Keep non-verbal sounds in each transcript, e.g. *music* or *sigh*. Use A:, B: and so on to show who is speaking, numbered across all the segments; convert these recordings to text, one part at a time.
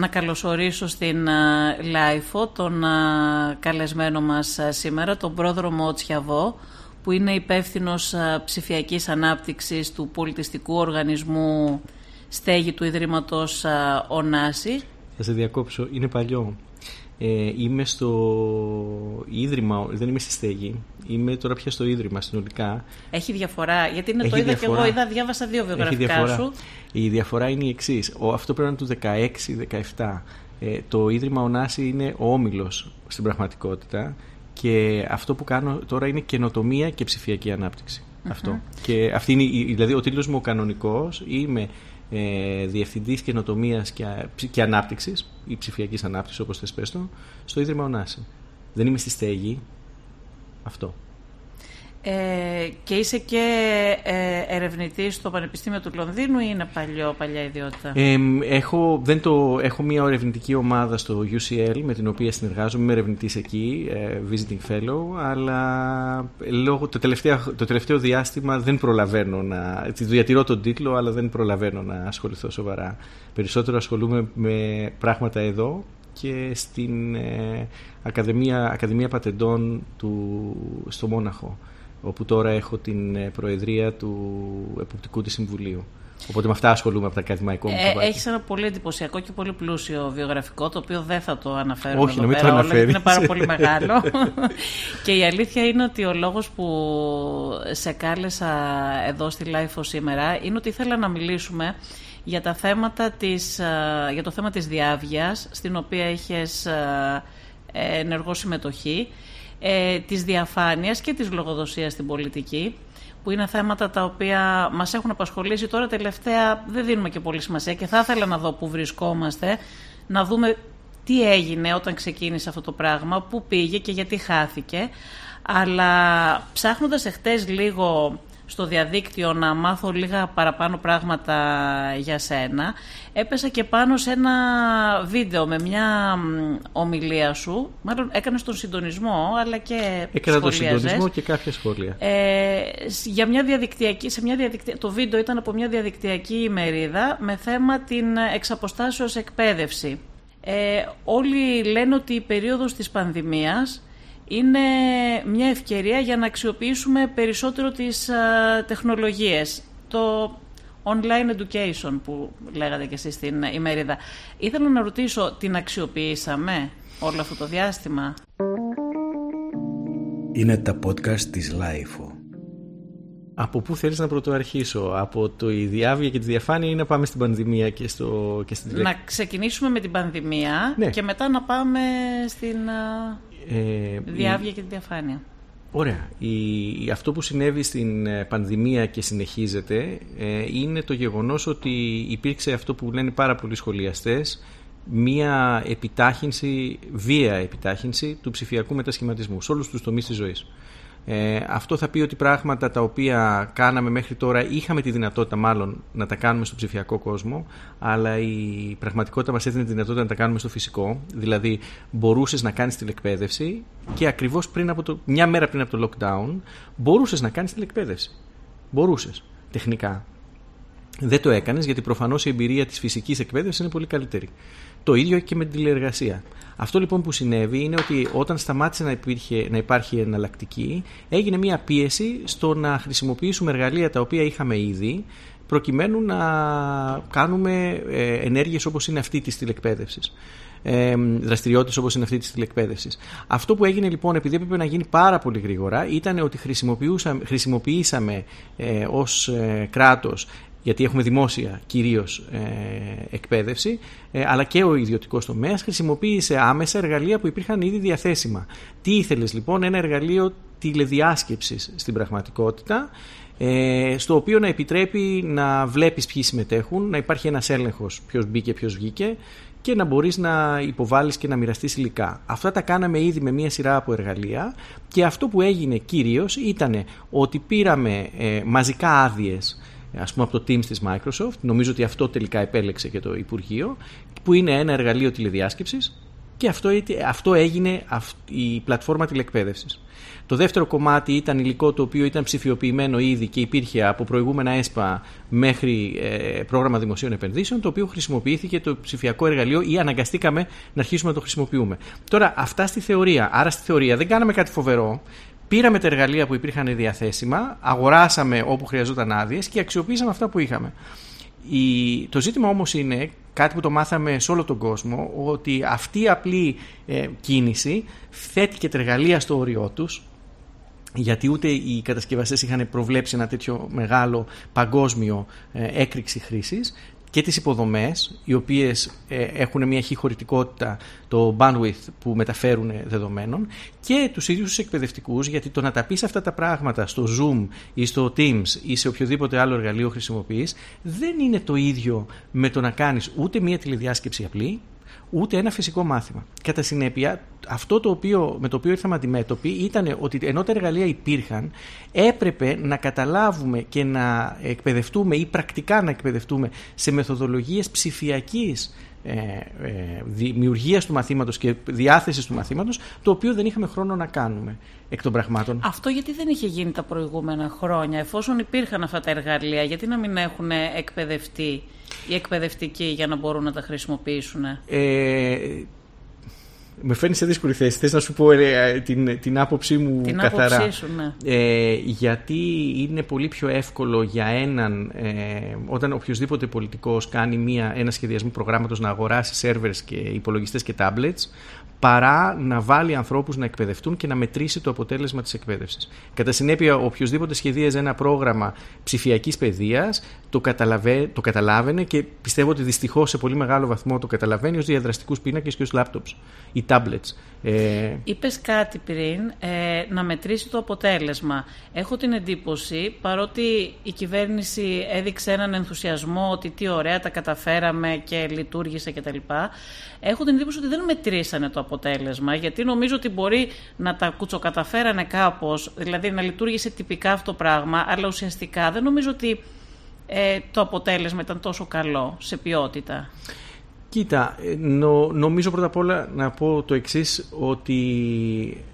A: Να καλωσορίσω στην LiFO τον καλεσμένο μας σήμερα, τον Πρόδρομο Τσιαβό, που είναι υπεύθυνος ψηφιακής ανάπτυξης του πολιτιστικού οργανισμού στέγη του Ιδρύματος Ωνάση.
B: Θα σε διακόψω, είναι παλιό. Ε, είμαι στο Ίδρυμα, δεν είμαι στη στέγη. Είμαι τώρα πια στο Ίδρυμα συνολικά.
A: Έχει διαφορά, γιατί είναι το είδα και εγώ, είδα, διάβασα δύο βιογραφικά σου.
B: Η διαφορά είναι η εξής. Αυτό πρέπει να είναι του 16-17. Ε, το Ίδρυμα Ονάση είναι ο όμιλος στην πραγματικότητα και αυτό που κάνω τώρα είναι καινοτομία και ψηφιακή Αυτό. Και αυτή είναι, δηλαδή ο τίτλος μου ο κανονικός, είμαι ε, διευθυντής καινοτομίας και, και ανάπτυξης ή ψηφιακής ανάπτυξης όπως θες πες το, στο Ίδρυμα Ονάση. Δεν είμαι στη στέγη. Αυτό.
A: Ε, και είσαι και ε, ερευνητής στο Πανεπιστήμιο του Λονδίνου ή είναι παλιό, παλιά ιδιότητα;
B: Ε, έχω, δεν το, έχω μια ερευνητική ομάδα στο UCL με την οποία συνεργάζομαι, είμαι ερευνητής εκεί, ε, visiting fellow, αλλά λόγω, το, τελευταίο, το τελευταίο διάστημα δεν προλαβαίνω να, διατηρώ τον τίτλο, αλλά δεν προλαβαίνω να ασχοληθώ σοβαρά. Περισσότερο ασχολούμαι με πράγματα εδώ και στην ε, Ακαδημία, Ακαδημία Πατεντών του, στο Μόναχο όπου τώρα έχω την ε, προεδρία του Εποπτικού της Συμβουλίου. Οπότε με αυτά ασχολούμαι από τα ακαδημαϊκό μου
A: ε, Έχεις ένα πολύ εντυπωσιακό και πολύ πλούσιο βιογραφικό, το οποίο δεν θα το αναφέρω.
B: Όχι, να μην το αναφέρει.
A: Είναι πάρα πολύ *laughs* μεγάλο. και η αλήθεια είναι ότι ο λόγος που σε κάλεσα εδώ στη Life σήμερα είναι ότι ήθελα να μιλήσουμε για, τα θέματα της, ε, για το θέμα της διάβγειας, στην οποία έχεις ε, ενεργό συμμετοχή ε, της διαφάνειας και της λογοδοσίας στην πολιτική που είναι θέματα τα οποία μας έχουν απασχολήσει. Τώρα τελευταία δεν δίνουμε και πολύ σημασία και θα ήθελα να δω που βρισκόμαστε να δούμε τι έγινε όταν ξεκίνησε αυτό το πράγμα, πού πήγε και γιατί χάθηκε. Αλλά ψάχνοντας εχθές λίγο στο διαδίκτυο να μάθω λίγα παραπάνω πράγματα για σένα, έπεσα και πάνω σε ένα βίντεο με μια ομιλία σου. Μάλλον έκανες τον συντονισμό, αλλά και
B: Έκανα τον συντονισμό και κάποια σχόλια.
A: Ε, για μια διαδικτυακή, σε μια διαδικτυα... Το βίντεο ήταν από μια διαδικτυακή ημερίδα με θέμα την εξαποστάσεως εκπαίδευση. Ε, όλοι λένε ότι η περίοδος της πανδημίας είναι μια ευκαιρία για να αξιοποιήσουμε περισσότερο τις α, τεχνολογίες. Το online education που λέγατε και εσείς στην ημερίδα. Ήθελα να ρωτήσω, την αξιοποιήσαμε όλο αυτό το διάστημα;
C: Είναι τα podcast της LIFO.
B: Από πού θέλεις να πρωτοαρχίσω, από το η διάβια και τη διαφάνεια ή να πάμε στην πανδημία και, στο, και στην
A: Να ξεκινήσουμε με την πανδημία ναι. και μετά να πάμε στην ε, διάβια και τη διαφάνεια.
B: Ωραία. Η, αυτό που συνέβη στην ε, πανδημία και συνεχίζεται ε, είναι το γεγονός ότι υπήρξε αυτό που λένε πάρα πολλοί σχολιαστές μία επιτάχυνση, βία επιτάχυνση του ψηφιακού μετασχηματισμού σε όλους τους τομείς της ζωής. Ε, αυτό θα πει ότι πράγματα τα οποία κάναμε μέχρι τώρα είχαμε τη δυνατότητα μάλλον να τα κάνουμε στο ψηφιακό κόσμο αλλά η πραγματικότητα μας έδινε τη δυνατότητα να τα κάνουμε στο φυσικό. Δηλαδή μπορούσες να κάνεις τηλεκπαίδευση και ακριβώς πριν από το, μια μέρα πριν από το lockdown μπορούσες να κάνεις τηλεκπαίδευση. Μπορούσες τεχνικά. Δεν το έκανες γιατί προφανώς η εμπειρία της φυσικής εκπαίδευσης είναι πολύ καλύτερη το ίδιο και με την τηλεεργασία. Αυτό λοιπόν που συνέβη είναι ότι όταν σταμάτησε να, υπήρχε, να υπάρχει εναλλακτική, έγινε μια πίεση στο να χρησιμοποιήσουμε εργαλεία τα οποία είχαμε ήδη, προκειμένου να κάνουμε ε, ενέργειες όπως είναι αυτή της τηλεκπαίδευσης ε, δραστηριότητες όπως είναι αυτή της τηλεκπαίδευσης. Αυτό που έγινε λοιπόν, επειδή έπρεπε να γίνει πάρα πολύ γρήγορα, ήταν ότι χρησιμοποιήσαμε ε, ως ε, κράτος γιατί έχουμε δημόσια κυρίως ε, εκπαίδευση, ε, αλλά και ο ιδιωτικός τομέας χρησιμοποίησε άμεσα εργαλεία που υπήρχαν ήδη διαθέσιμα. Τι ήθελες λοιπόν, ένα εργαλείο τηλεδιάσκεψης στην πραγματικότητα, ε, στο οποίο να επιτρέπει να βλέπεις ποιοι συμμετέχουν, να υπάρχει ένας έλεγχος ποιος μπήκε, ποιος βγήκε και να μπορείς να υποβάλεις και να μοιραστείς υλικά. Αυτά τα κάναμε ήδη με μία σειρά από εργαλεία και αυτό που έγινε κυρίως ήταν ότι πήραμε ε, μαζικά άδειες ας πούμε από το Teams της Microsoft, νομίζω ότι αυτό τελικά επέλεξε και το Υπουργείο, που είναι ένα εργαλείο τηλεδιάσκεψης, Και αυτό, αυτό έγινε η πλατφόρμα τηλεκπαίδευσης. Το δεύτερο κομμάτι ήταν υλικό το οποίο ήταν ψηφιοποιημένο ήδη και υπήρχε από προηγούμενα ΕΣΠΑ μέχρι ε, πρόγραμμα δημοσίων επενδύσεων, το οποίο χρησιμοποιήθηκε το ψηφιακό εργαλείο ή αναγκαστήκαμε να αρχίσουμε να το χρησιμοποιούμε. Τώρα, αυτά στη θεωρία. Άρα, στη θεωρία δεν κάναμε κάτι φοβερό. Πήραμε τα εργαλεία που υπήρχαν διαθέσιμα, αγοράσαμε όπου χρειαζόταν άδειες και αξιοποίησαμε αυτά που είχαμε. Η, το ζήτημα όμως είναι κάτι που το μάθαμε σε όλο τον κόσμο ότι αυτή η απλή ε, κίνηση θέτει και τα εργαλεία στο όριό τους γιατί ούτε οι κατασκευαστές είχαν προβλέψει ένα τέτοιο μεγάλο παγκόσμιο ε, έκρηξη χρήσης και τις υποδομές οι οποίες ε, έχουν μια χωρητικότητα το bandwidth που μεταφέρουν δεδομένων και τους ίδιους τους εκπαιδευτικούς γιατί το να τα πεις αυτά τα πράγματα στο Zoom ή στο Teams ή σε οποιοδήποτε άλλο εργαλείο χρησιμοποιείς δεν είναι το ίδιο με το να κάνεις ούτε μια τηλεδιάσκεψη απλή ούτε ένα φυσικό μάθημα. Κατά συνέπεια, αυτό το οποίο, με το οποίο ήρθαμε αντιμέτωποι ήταν ότι ενώ τα εργαλεία υπήρχαν, έπρεπε να καταλάβουμε και να εκπαιδευτούμε ή πρακτικά να εκπαιδευτούμε σε μεθοδολογίες ψηφιακής ε, ε, δημιουργίας του μαθήματος και διάθεσης του μαθήματος το οποίο δεν είχαμε χρόνο να κάνουμε εκ των πραγμάτων.
A: Αυτό γιατί δεν είχε γίνει τα προηγούμενα χρόνια εφόσον υπήρχαν αυτά τα εργαλεία γιατί να μην έχουν εκπαιδευτεί οι εκπαιδευτικοί για να μπορούν να τα χρησιμοποιήσουν; Ε,
B: με φέρνει σε δύσκολη θέση. Θες να σου πω ε, την, την άποψή μου
A: την
B: καθαρά.
A: Άποψή σου, ναι.
B: ε, γιατί είναι πολύ πιο εύκολο για έναν, ε, όταν οποιοδήποτε πολιτικός κάνει μια, ένα σχεδιασμό προγράμματος να αγοράσει σερβέρ και υπολογιστές και tablets, παρά να βάλει ανθρώπους να εκπαιδευτούν και να μετρήσει το αποτέλεσμα της εκπαίδευσης. Κατά συνέπεια, οποιοδήποτε σχεδίαζε ένα πρόγραμμα ψηφιακής παιδείας το, το καταλάβαινε και πιστεύω ότι δυστυχώς σε πολύ μεγάλο βαθμό το καταλαβαίνει ως διαδραστικούς πίνακες και ως laptops ή tablets.
A: Ε... Είπες κάτι πριν ε, να μετρήσει το αποτέλεσμα. Έχω την εντύπωση, παρότι η κυβέρνηση έδειξε έναν ενθουσιασμό ότι τι ωραία τα καταφέραμε και λειτουργήσε κτλ. Έχω την εντύπωση ότι δεν μετρήσανε το αποτέλεσμα, γιατί νομίζω ότι μπορεί να τα κουτσοκαταφέρανε κάπως, δηλαδή να λειτουργήσε τυπικά αυτό το πράγμα, αλλά ουσιαστικά δεν νομίζω ότι ε, το αποτέλεσμα ήταν τόσο καλό σε ποιότητα.
B: Κοίτα, ε, νομίζω πρώτα απ' όλα να πω το εξής, ότι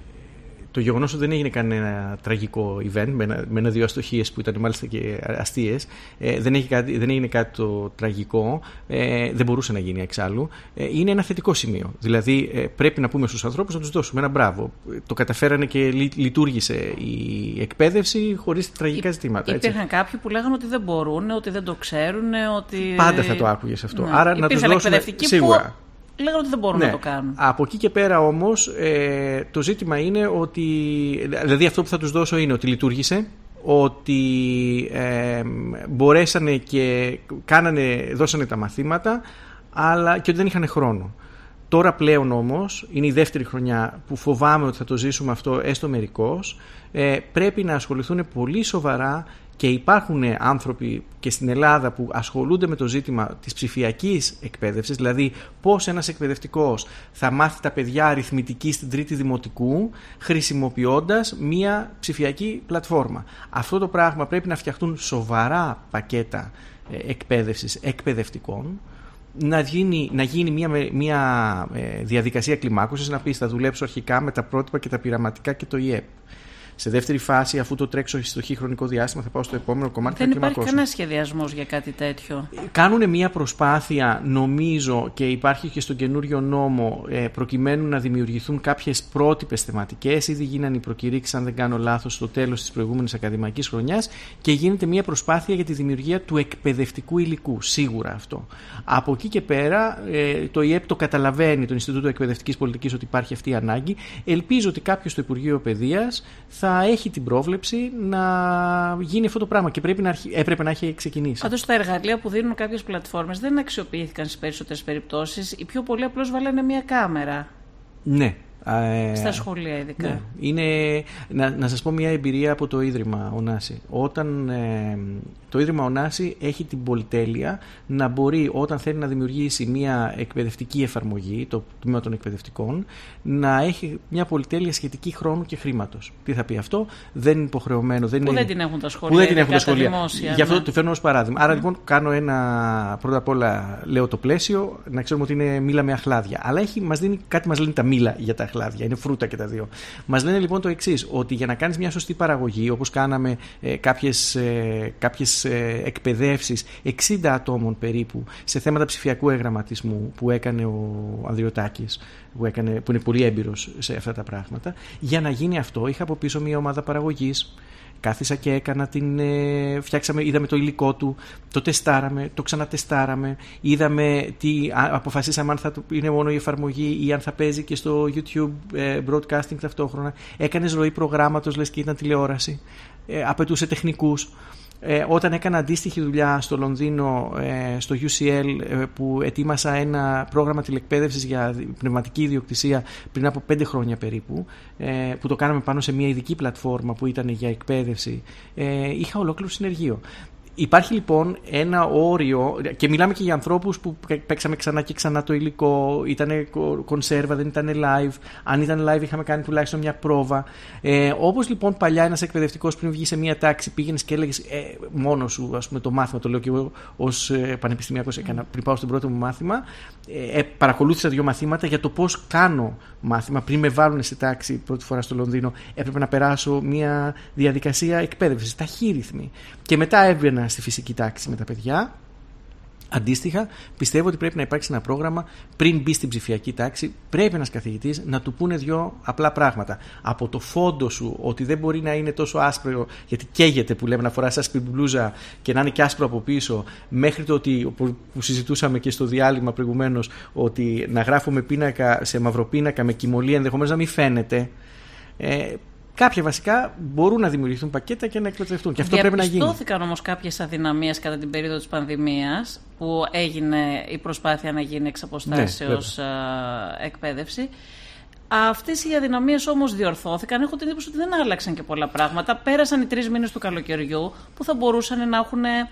B: το γεγονός ότι δεν έγινε κανένα τραγικό event με, ένα, με ένα-δύο αστοχίες που ήταν μάλιστα και αστείες, ε, δεν, δεν έγινε κάτι το τραγικό, ε, δεν μπορούσε να γίνει εξάλλου, ε, είναι ένα θετικό σημείο. Δηλαδή ε, πρέπει να πούμε στους ανθρώπους να τους δώσουμε ένα μπράβο. Το καταφέρανε και λειτουργήσε η εκπαίδευση χωρίς τραγικά ζητήματα.
A: Υπήρχαν κάποιοι που λέγανε ότι δεν μπορούν, ότι δεν το ξέρουν, ότι.
B: Πάντα θα το άκουγες αυτό. Ναι. Άρα να τους δώσουμε. Σίγουρα
A: λέγανε ότι δεν μπορούν
B: ναι.
A: να το κάνουν.
B: Από εκεί και πέρα όμως, ε, το ζήτημα είναι ότι. Δηλαδή, αυτό που θα τους δώσω είναι ότι λειτουργήσε, ότι ε, μπορέσανε και κάνανε, δώσανε τα μαθήματα, αλλά και ότι δεν είχαν χρόνο. Τώρα πλέον όμως, είναι η δεύτερη χρονιά που φοβάμαι ότι θα το ζήσουμε αυτό έστω μερικώς, ε, πρέπει να ασχοληθούν πολύ σοβαρά και υπάρχουν άνθρωποι και στην Ελλάδα που ασχολούνται με το ζήτημα της ψηφιακής εκπαίδευσης, δηλαδή πώς ένας εκπαιδευτικός θα μάθει τα παιδιά αριθμητική στην τρίτη δημοτικού χρησιμοποιώντας μία ψηφιακή πλατφόρμα. Αυτό το πράγμα πρέπει να φτιαχτούν σοβαρά πακέτα ε, εκπαίδευσης εκπαιδευτικών, να γίνει, να γίνει μια, μια ε, διαδικασία κλιμάκωσης, να πεις θα δουλέψω αρχικά με τα πρότυπα και τα πειραματικά και το ΙΕΠ. Σε δεύτερη φάση, αφού το τρέξω στο χι χρονικό διάστημα, θα πάω στο επόμενο κομμάτι.
A: Δεν υπάρχει κανένα σχεδιασμός για κάτι τέτοιο.
B: Κάνουν μια προσπάθεια, νομίζω, και υπάρχει και στον καινούριο νόμο, ε, προκειμένου να δημιουργηθούν κάποιες πρότυπες θεματικές. Ήδη γίνανε οι προκηρύξεις, αν δεν κάνω λάθος, στο τέλος της προηγούμενης ακαδημαϊκής χρονιάς και γίνεται μια προσπάθεια για τη δημιουργία του εκπαιδευτικού υλικού. Σίγουρα αυτό. Από εκεί και πέρα, ε, το ΙΕΠ το καταλαβαίνει, το Ινστιτούτο Εκπαιδευτικής Πολιτικής, ότι υπάρχει αυτή η ανάγκη. Ελπίζω ότι κάποιος στο Υπουργείο Παιδείας θα έχει την πρόβλεψη να γίνει αυτό το πράγμα και πρέπει να, έπρεπε να έχει ξεκινήσει.
A: Πάντως τα εργαλεία που δίνουν κάποιες πλατφόρμες δεν αξιοποιήθηκαν στις περισσότερες περιπτώσεις. Οι πιο πολλοί απλώς βάλανε μία κάμερα.
B: Ναι.
A: Ε, Στα σχολεία ειδικά. Ναι.
B: Είναι, να, να σας πω μια εμπειρία από το Ίδρυμα Ωνάση. Όταν ε, το Ίδρυμα Ωνάση έχει την πολυτέλεια να μπορεί όταν θέλει να δημιουργήσει μια εκπαιδευτική εφαρμογή, το τμήμα των εκπαιδευτικών, να έχει μια πολυτέλεια σχετική χρόνου και χρήματος. Τι θα πει αυτό, δεν είναι υποχρεωμένο. Δεν
A: που
B: είναι...
A: δεν την έχουν τα σχολεία.
B: Που δεν την έχουν τα σχολεία.
A: Δημόσια,
B: Γι' αυτό
A: ναι.
B: το φέρνω ως παράδειγμα. Άρα λοιπόν κάνω ένα. Πρώτα απ' όλα λέω το πλαίσιο, να ξέρουμε ότι είναι μήλα με αχλάδια. Αλλά έχει, μας δίνει, κάτι μας λένε τα μήλα για τα αχλάδια. Είναι φρούτα και τα δύο. Μας λένε λοιπόν το εξής, ότι για να κάνεις μια σωστή παραγωγή, όπως κάναμε ε, κάποιες ε, κάποιες, ε, εκπαιδεύσεις 60 ατόμων περίπου σε θέματα ψηφιακού εγγραμματισμού που έκανε ο Ανδριωτάκη, που, έκανε, που είναι πολύ έμπειρος σε αυτά τα πράγματα. Για να γίνει αυτό, είχα από πίσω μια ομάδα παραγωγής. Κάθισα και έκανα την. Ε, φτιάξαμε, είδαμε το υλικό του, το τεστάραμε, το ξανατεστάραμε. Είδαμε τι. α, αποφασίσαμε αν θα το- είναι μόνο η εφαρμογή ή αν θα παίζει και στο YouTube ε, broadcasting ταυτόχρονα. Έκανες ροή προγράμματος, λες και ήταν τηλεόραση. Ε, απαιτούσε τεχνικούς. Ε, όταν έκανα αντίστοιχη δουλειά στο Λονδίνο, ε, στο UCL, ε, που ετοίμασα ένα πρόγραμμα τηλεκπαίδευσης για δι- πνευματική ιδιοκτησία πριν από πέντε χρόνια περίπου, ε, που το κάναμε πάνω σε μια ειδική πλατφόρμα που ήταν για εκπαίδευση, ε, είχα ολόκληρο συνεργείο. Υπάρχει λοιπόν ένα όριο και μιλάμε και για ανθρώπους που παίξαμε ξανά και ξανά το υλικό, ήταν κονσέρβα, δεν ήταν live. Αν ήταν live είχαμε κάνει τουλάχιστον μια πρόβα. Ε, όπως λοιπόν παλιά ένας εκπαιδευτικός πριν βγει σε μια τάξη πήγαινες και έλεγες ε, μόνος σου ας πούμε, το μάθημα, το λέω και εγώ ως ε, πανεπιστημιακός έκανα πριν πάω στο πρώτο μου μάθημα, ε, ε, παρακολούθησα δύο μαθήματα για το πώς κάνω μάθημα. Πριν με βάλουν σε τάξη πρώτη φορά στο Λονδίνο έπρεπε να περάσω μια διαδικασία εκπαίδευσης, ταχύρυθμη. Και μετά έβγαινα στη φυσική τάξη με τα παιδιά. Αντίστοιχα, πιστεύω ότι πρέπει να υπάρξει ένα πρόγραμμα πριν μπει στην ψηφιακή τάξη. Πρέπει ένας καθηγητής να του πούνε δύο απλά πράγματα. Από το φόντο σου, ότι δεν μπορεί να είναι τόσο άσπρο, γιατί καίγεται που λέμε να φοράς άσπρη μπλούζα και να είναι και άσπρο από πίσω, μέχρι το ότι που που συζητούσαμε και στο διάλειμμα προηγουμένως, ότι να γράφουμε πίνακα σε μαυροπίνακα με κοιμωλία ενδεχομένως να μην φαίνεται. Ε, κάποια βασικά μπορούν να δημιουργηθούν πακέτα και να εκπαιδευτούν. Και αυτό πρέπει να γίνει.
A: Διαπιστώθηκαν όμως κάποιες αδυναμίες κατά την περίοδο της πανδημίας που έγινε η προσπάθεια να γίνει εξ αποστάσεως
B: Ναι,
A: α, εκπαίδευση. Αυτές οι αδυναμίες όμως διορθώθηκαν. Έχω την εντύπωση ότι δεν άλλαξαν και πολλά πράγματα. Πέρασαν οι τρεις μήνες του καλοκαιριού που θα μπορούσαν να έχουν ε,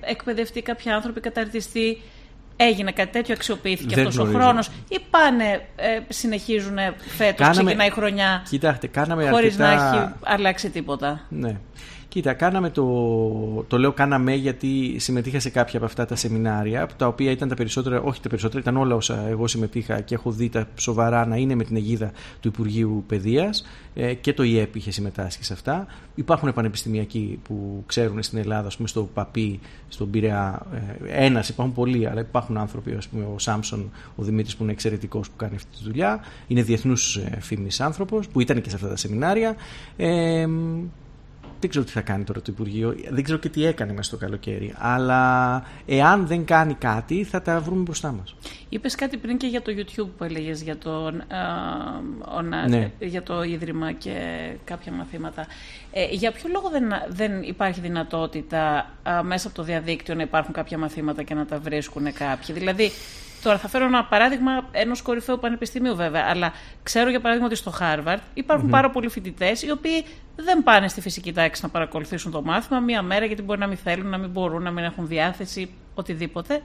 A: εκπαιδευτεί κάποιοι άνθρωποι, καταρτιστεί. Έγινε κάτι τέτοιο, αξιοποιήθηκε
B: Δεν
A: αυτός ο
B: γνωρίζω.
A: χρόνος ή πάνε, ε, συνεχίζουν φέτος,
B: Κάναμε-
A: ξεκινάει η χρονιά
B: Κοιτάξτε, κάναμε
A: χωρίς
B: αρκετά...
A: να έχει αλλάξει τίποτα;
B: Ναι. Κοίτα, κάναμε το, το λέω κάναμε γιατί συμμετείχα σε κάποια από αυτά τα σεμινάρια, τα οποία ήταν τα περισσότερα, όχι τα περισσότερα, ήταν όλα όσα εγώ συμμετείχα και έχω δει τα σοβαρά να είναι με την αιγίδα του Υπουργείου Παιδείας ε, και το ΙΕΠ είχε συμμετάσχει σε αυτά. Υπάρχουν πανεπιστημιακοί που ξέρουν στην Ελλάδα, ας πούμε στο ΠΑΠΗ, στον Πειραιά, ε, ένας, υπάρχουν πολλοί, αλλά υπάρχουν άνθρωποι, ας πούμε ο Σάμψον, ο Δημήτρης που είναι εξαιρετικός που κάνει αυτή τη δουλειά, είναι διεθνούς ε, φήμης άνθρωπος που ήταν και σε αυτά τα σεμινάρια. Ε, δεν ξέρω τι θα κάνει τώρα το Υπουργείο, δεν ξέρω και τι έκανε μέσα στο καλοκαίρι. Αλλά εάν δεν κάνει κάτι, θα τα βρούμε μπροστά μας.
A: Είπες κάτι πριν και για το YouTube που έλεγες για το, α, ΟΝΑ-
B: Ναι.
A: για το Ίδρυμα και κάποια μαθήματα. Ε, για ποιο λόγο δεν, δεν υπάρχει δυνατότητα α, μέσα από το διαδίκτυο να υπάρχουν κάποια μαθήματα και να τα βρίσκουν κάποιοι; Δηλαδή, τώρα θα φέρω ένα παράδειγμα ενός κορυφαίου πανεπιστημίου βέβαια, αλλά ξέρω για παράδειγμα ότι στο Harvard υπαρχουν πάρα πολλοί φοιτητές οι οποίοι δεν πάνε στη φυσική τάξη να παρακολουθήσουν το μάθημα μία μέρα γιατί μπορεί να μην θέλουν, να μην μπορούν, να μην έχουν διάθεση, οτιδήποτε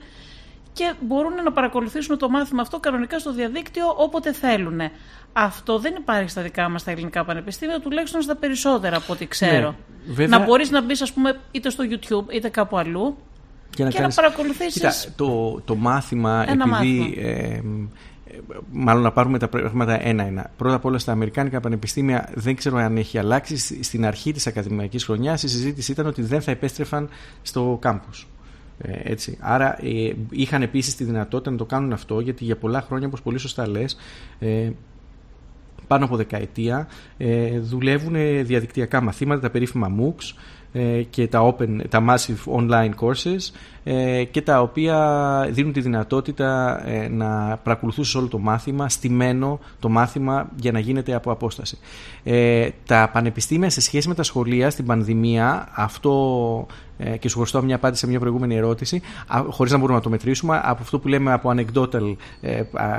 A: και μπορούν να παρακολουθήσουν το μάθημα αυτό κανονικά στο διαδίκτυο όποτε θέλουν. Αυτό δεν υπάρχει στα δικά μας τα ελληνικά πανεπιστήμια, τουλάχιστον στα περισσότερα από ό,τι ξέρω.
B: Ναι, βέβαια-
A: Να μπορείς να μπεις, ας πούμε, είτε στο YouTube είτε κάπου αλλού
B: Και να,
A: και να
B: κάνεις-
A: παρακολουθήσεις-
B: Κοίτα, το, το μάθημα,
A: Ένα
B: επειδή. Ε, ε, μάλλον να πάρουμε τα πράγματα ένα-ένα. Πρώτα απ' όλα στα Αμερικάνικα πανεπιστήμια δεν ξέρω αν έχει αλλάξει. Σ- Στην αρχή της ακαδημαϊκής χρονιάς η συζήτηση ήταν ότι δεν θα επέστρεφαν στο κάμπους. Ε, έτσι. Άρα ε, είχαν επίσης τη δυνατότητα να το κάνουν αυτό γιατί για πολλά χρόνια, όπως πολύ σωστά λες, ε, πάνω από δεκαετία ε, δουλεύουν διαδικτυακά μαθήματα, τα περίφημα MOOCs ε, και τα, open, τα massive online courses ε, και τα οποία δίνουν τη δυνατότητα ε, να παρακολουθούσες όλο το μάθημα, στημένο το μάθημα για να γίνεται από απόσταση. τα πανεπιστήμια σε σχέση με τα σχολεία στην πανδημία, αυτό και σου χρωστώ μια απάντηση σε μια προηγούμενη ερώτηση, χωρίς να μπορούμε να το μετρήσουμε, από αυτό που λέμε από anecdotal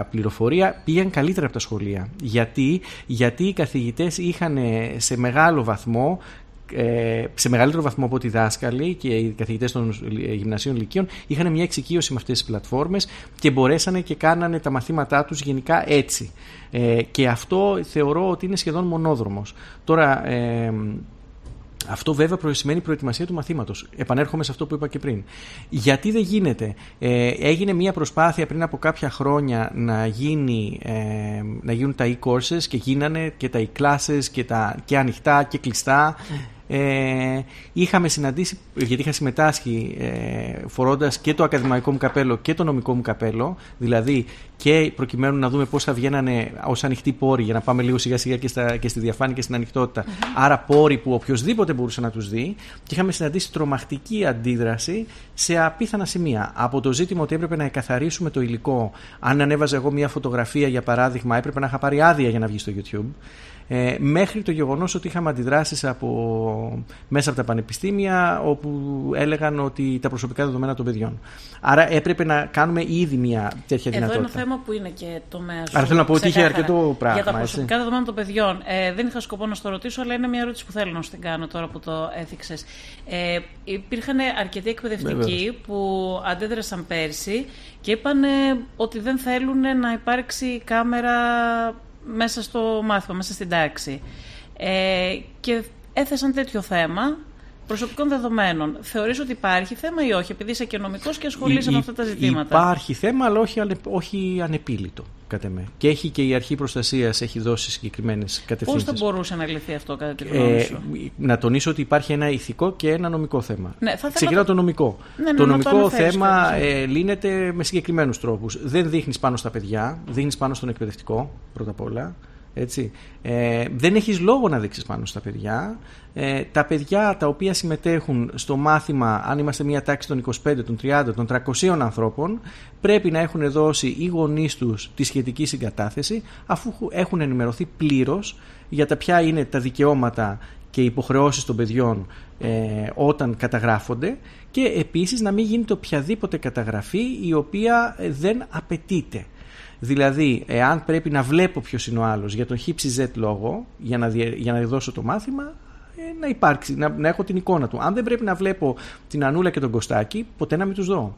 B: πληροφορία, πήγαν καλύτερα από τα σχολεία. Γιατί, Γιατί οι καθηγητές είχαν σε μεγάλο βαθμό ε, σε μεγαλύτερο βαθμό από ό,τι οι δάσκαλοι και οι καθηγητές των γυμνασίων λυκείων είχαν μια εξοικείωση με αυτές τις πλατφόρμες και μπορέσανε και κάνανε τα μαθήματά τους γενικά έτσι. Ε, και αυτό θεωρώ ότι είναι σχεδόν μονόδρομος. Τώρα, ε, αυτό βέβαια σημαίνει προετοιμασία του μαθήματος. Επανέρχομαι σε αυτό που είπα και πριν. Γιατί δεν γίνεται; Ε, έγινε μια προσπάθεια πριν από κάποια χρόνια να, γίνει, ε, να γίνουν τα e-courses και γίνανε και τα e-classes και, τα, και ανοιχτά και κλειστά ε, είχαμε συναντήσει, γιατί είχα συμμετάσχει ε, φορώντας και το ακαδημαϊκό μου καπέλο και το νομικό μου καπέλο, δηλαδή και προκειμένου να δούμε πώς θα βγαίνανε ως ανοιχτοί πόροι για να πάμε λίγο σιγά σιγά και, στα, και στη διαφάνεια και στην ανοιχτοτητα άρα πόροι που οποιοδήποτε μπορούσε να τους δει. Και είχαμε συναντήσει τρομακτική αντίδραση σε απίθανα σημεία. Από το ζήτημα ότι έπρεπε να εκαθαρίσουμε το υλικό, αν ανέβαζα εγώ μια φωτογραφία για παράδειγμα έπρεπε να είχα πάρει άδεια για να βγει στο YouTube ε, μέχρι το γεγονός ότι είχαμε αντιδράσεις από, μέσα από τα πανεπιστήμια όπου έλεγαν ότι τα προσωπικά δεδομένα των παιδιών. Άρα έπρεπε να κάνουμε ήδη μια τέτοια
A: Εδώ
B: δυνατότητα.
A: Εδώ είναι ένα θέμα που είναι και το μέσο.
B: Άρα θέλω να πω ότι είχε αρκετό πράγμα.
A: Για τα προσωπικά έτσι. δεδομένα των παιδιών. Ε, δεν είχα σκοπό να στο ρωτήσω, αλλά είναι μια ερώτηση που θέλω να σου την κάνω τώρα που το έθιξες. Ε, υπήρχαν αρκετοί εκπαιδευτικοί που αντέδρασαν πέρσι και είπαν ότι δεν θέλουν να υπάρξει κάμερα μέσα στο μάθημα, μέσα στην τάξη. Ε, και έθεσαν τέτοιο θέμα προσωπικών δεδομένων. Θεωρείς ότι υπάρχει θέμα ή όχι, επειδή είσαι και νομικός και ασχολείσαι με αυτά τα ζητήματα;
B: Υπάρχει θέμα, αλλά όχι, όχι ανεπίλητο, κατά με. Και έχει και η αρχή προστασίας έχει δώσει συγκεκριμένες κατευθύνσει.
A: Πώς θα μπορούσε να λυθεί αυτό, κατά τη γνώμη σου;
B: Ε, να τονίσω ότι υπάρχει ένα ηθικό και ένα νομικό θέμα.
A: Ναι, θα
B: Ξεκινάω το νομικό.
A: Ναι, ναι,
B: το νομικό θέμα ε, λύνεται με συγκεκριμένους τρόπους. Δεν δείχνεις πάνω στα παιδιά, δείχνεις πάνω στον εκπαιδευτικό πρώτα απ' όλα. Έτσι. Ε, δεν έχεις λόγο να δείξεις πάνω στα παιδιά. Ε, τα παιδιά τα οποία συμμετέχουν στο μάθημα, αν είμαστε μια τάξη των 25, των 30, των 300 ανθρώπων, πρέπει να έχουν δώσει οι γονείς τους τη σχετική συγκατάθεση, αφού έχουν ενημερωθεί πλήρως για τα ποια είναι τα δικαιώματα και οι υποχρεώσεις των παιδιών ε, όταν καταγράφονται και επίσης να μην γίνεται οποιαδήποτε καταγραφή η οποία δεν απαιτείται. Δηλαδή, εάν πρέπει να βλέπω ποιος είναι ο άλλος για τον Z λόγο, για να, για να δώσω το μάθημα, ε, να υπάρξει, να, να έχω την εικόνα του. Αν δεν πρέπει να βλέπω την Ανούλα και τον Κωστάκη, ποτέ να μην τους δω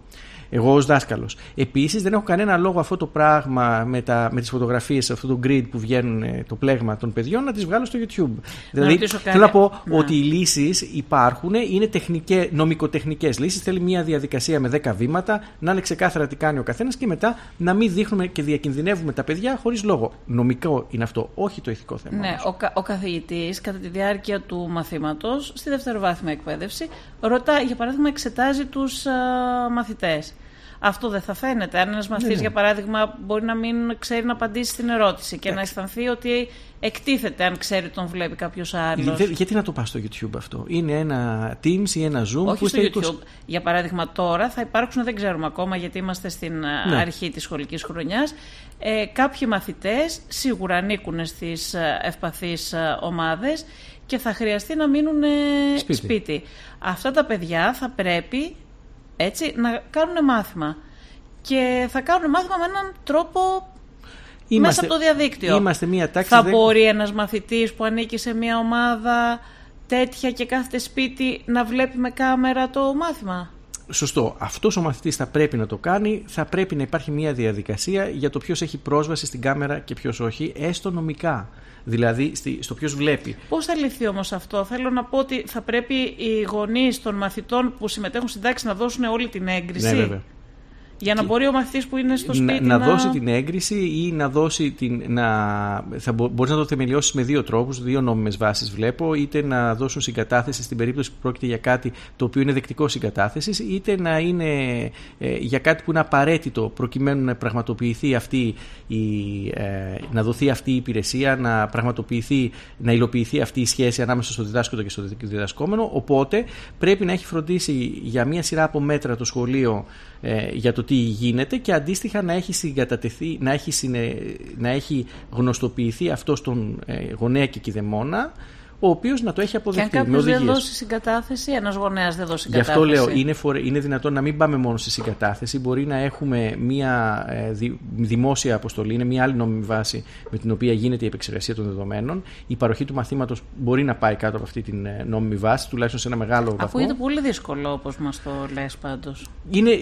B: εγώ ως δάσκαλος. Επίσης, δεν έχω κανένα λόγο αυτό το πράγμα με, τα, με τις φωτογραφίες, αυτό το grid που βγαίνουν ε, το πλέγμα των παιδιών, να τις βγάλω στο YouTube.
A: Να δηλαδή,
B: θέλω να πω ναι. ότι οι λύσεις υπάρχουν, είναι νομικοτεχνικές λύσεις. Θέλει μια διαδικασία με 10 βήματα, να είναι ξεκάθαρα τι κάνει ο καθένας και μετά να μην δείχνουμε και διακινδυνεύουμε τα παιδιά χωρίς λόγο. Νομικό είναι αυτό, όχι το ηθικό θέμα.
A: Ναι, ο, κα, ο καθηγητής κατά τη διάρκεια του μαθήματος, στη δευτεροβάθμια εκπαίδευση, ρωτά, για παράδειγμα, εξετάζει τους μαθητές αυτό δεν θα φαίνεται. Αν ένας μαθητής, ναι, ναι. για παράδειγμα, μπορεί να μην ξέρει να απαντήσει στην ερώτηση και να αισθανθεί ότι εκτίθεται αν ξέρει τον βλέπει κάποιος άλλος.
B: Γιατί να το πας στο YouTube αυτό, Είναι ένα Teams ή ένα Zoom
A: Όχι που στο YouTube. Για παράδειγμα, τώρα θα υπάρξουν, δεν ξέρουμε ακόμα γιατί είμαστε στην ε, ναι. αρχή της σχολικής χρονιάς. Ε, κάποιοι μαθητές σίγουρα ανήκουν στις ε, ευπαθείς ε, ομάδες και θα χρειαστεί να μείνουν σπίτι. σπίτι. Αυτά τα παιδιά θα πρέπει έτσι, να κάνουν μάθημα. Και θα κάνουν μάθημα με έναν τρόπο είμαστε, μέσα από το διαδίκτυο.
B: Είμαστε μία τάξη
A: θα μπορεί ένας μαθητής που ανήκει σε μία ομάδα τέτοια και κάθεται σπίτι να βλέπει με κάμερα το μάθημα.
B: Σωστό. Αυτός ο μαθητής θα πρέπει να το κάνει. Θα πρέπει να υπάρχει μια διαδικασία για το ποιος έχει πρόσβαση στην κάμερα και ποιος όχι, έστω νομικά. Δηλαδή στο ποιος βλέπει.
A: Πώς θα λυθεί όμως αυτό, Θέλω να πω ότι θα πρέπει οι γονείς των μαθητών που συμμετέχουν στην τάξη να δώσουν όλη την έγκριση.
B: Ναι, βέβαια.
A: Για να μπορεί ο μαθητής που είναι στο σπίτι
B: να, να, δώσει την έγκριση ή να δώσει την. Να, θα μπο, μπορείς να το θεμελιώσεις με δύο τρόπους, δύο νόμιμες βάσεις βλέπω. Είτε να δώσουν συγκατάθεση στην περίπτωση που πρόκειται για κάτι το οποίο είναι δεκτικό συγκατάθεσης, είτε να είναι ε, για κάτι που είναι απαραίτητο προκειμένου να πραγματοποιηθεί αυτή η, ε, να δοθεί αυτή η υπηρεσία, να πραγματοποιηθεί, να υλοποιηθεί αυτή η σχέση ανάμεσα στο διδάσκοντα και στο διδασκόμενο. Οπότε πρέπει να έχει φροντίσει για μία σειρά από μέτρα το σχολείο ε, για το τι γίνεται και αντίστοιχα να έχει συγκατατεθεί, να έχει, συνε, να έχει γνωστοποιηθεί αυτό στον ε, γονέα και κηδεμόνα ο οποίος να το έχει αποδεχτεί.
A: Και αν κάποιος δεν δώσει συγκατάθεση, ένας γονέας δεν δώσει
B: συγκατάθεση. Γι' αυτό λέω, είναι, φορε... είναι δυνατόν να μην πάμε μόνο στη συγκατάθεση. Μπορεί να έχουμε μια ε, δημόσια αποστολή, είναι μια άλλη νόμιμη βάση με την οποία γίνεται η επεξεργασία των δεδομένων. Η παροχή του μαθήματος μπορεί να πάει κάτω από αυτή την ε, νόμιμη βάση, τουλάχιστον σε ένα μεγάλο βαθμό.
A: Ακούγεται πολύ δύσκολο, όπως μας το λες πάντως.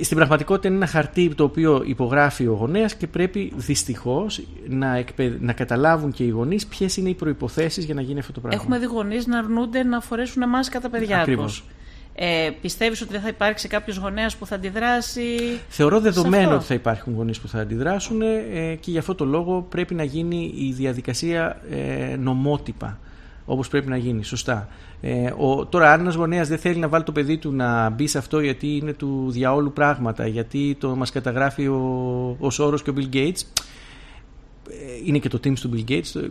B: Στην πραγματικότητα είναι ένα χαρτί το οποίο υπογράφει ο γονέας και πρέπει δυστυχώς να, εκπαιδ... να καταλάβουν και οι γονείς ποιες είναι οι προποθέσει για να γίνει αυτό το πράγμα.
A: Έχουμε δει γονείς να αρνούνται να φορέσουν μάσκα τα παιδιά τους. Ε, Πιστεύεις ότι δεν θα υπάρξει κάποιος γονέας που θα αντιδράσει.
B: Θεωρώ δεδομένο ότι θα υπάρχουν γονείς που θα αντιδράσουν ε, και γι' αυτό το λόγο πρέπει να γίνει η διαδικασία ε, νομότυπα. Όπως πρέπει να γίνει, σωστά. Ε, ο, τώρα, αν ένας γονέας δεν θέλει να βάλει το παιδί του να μπει σε αυτό γιατί είναι του διαόλου πράγματα, γιατί το μας καταγράφει ο, ο Σόρος και ο Bill Gates, ε, είναι και το Teams του Bill Gates,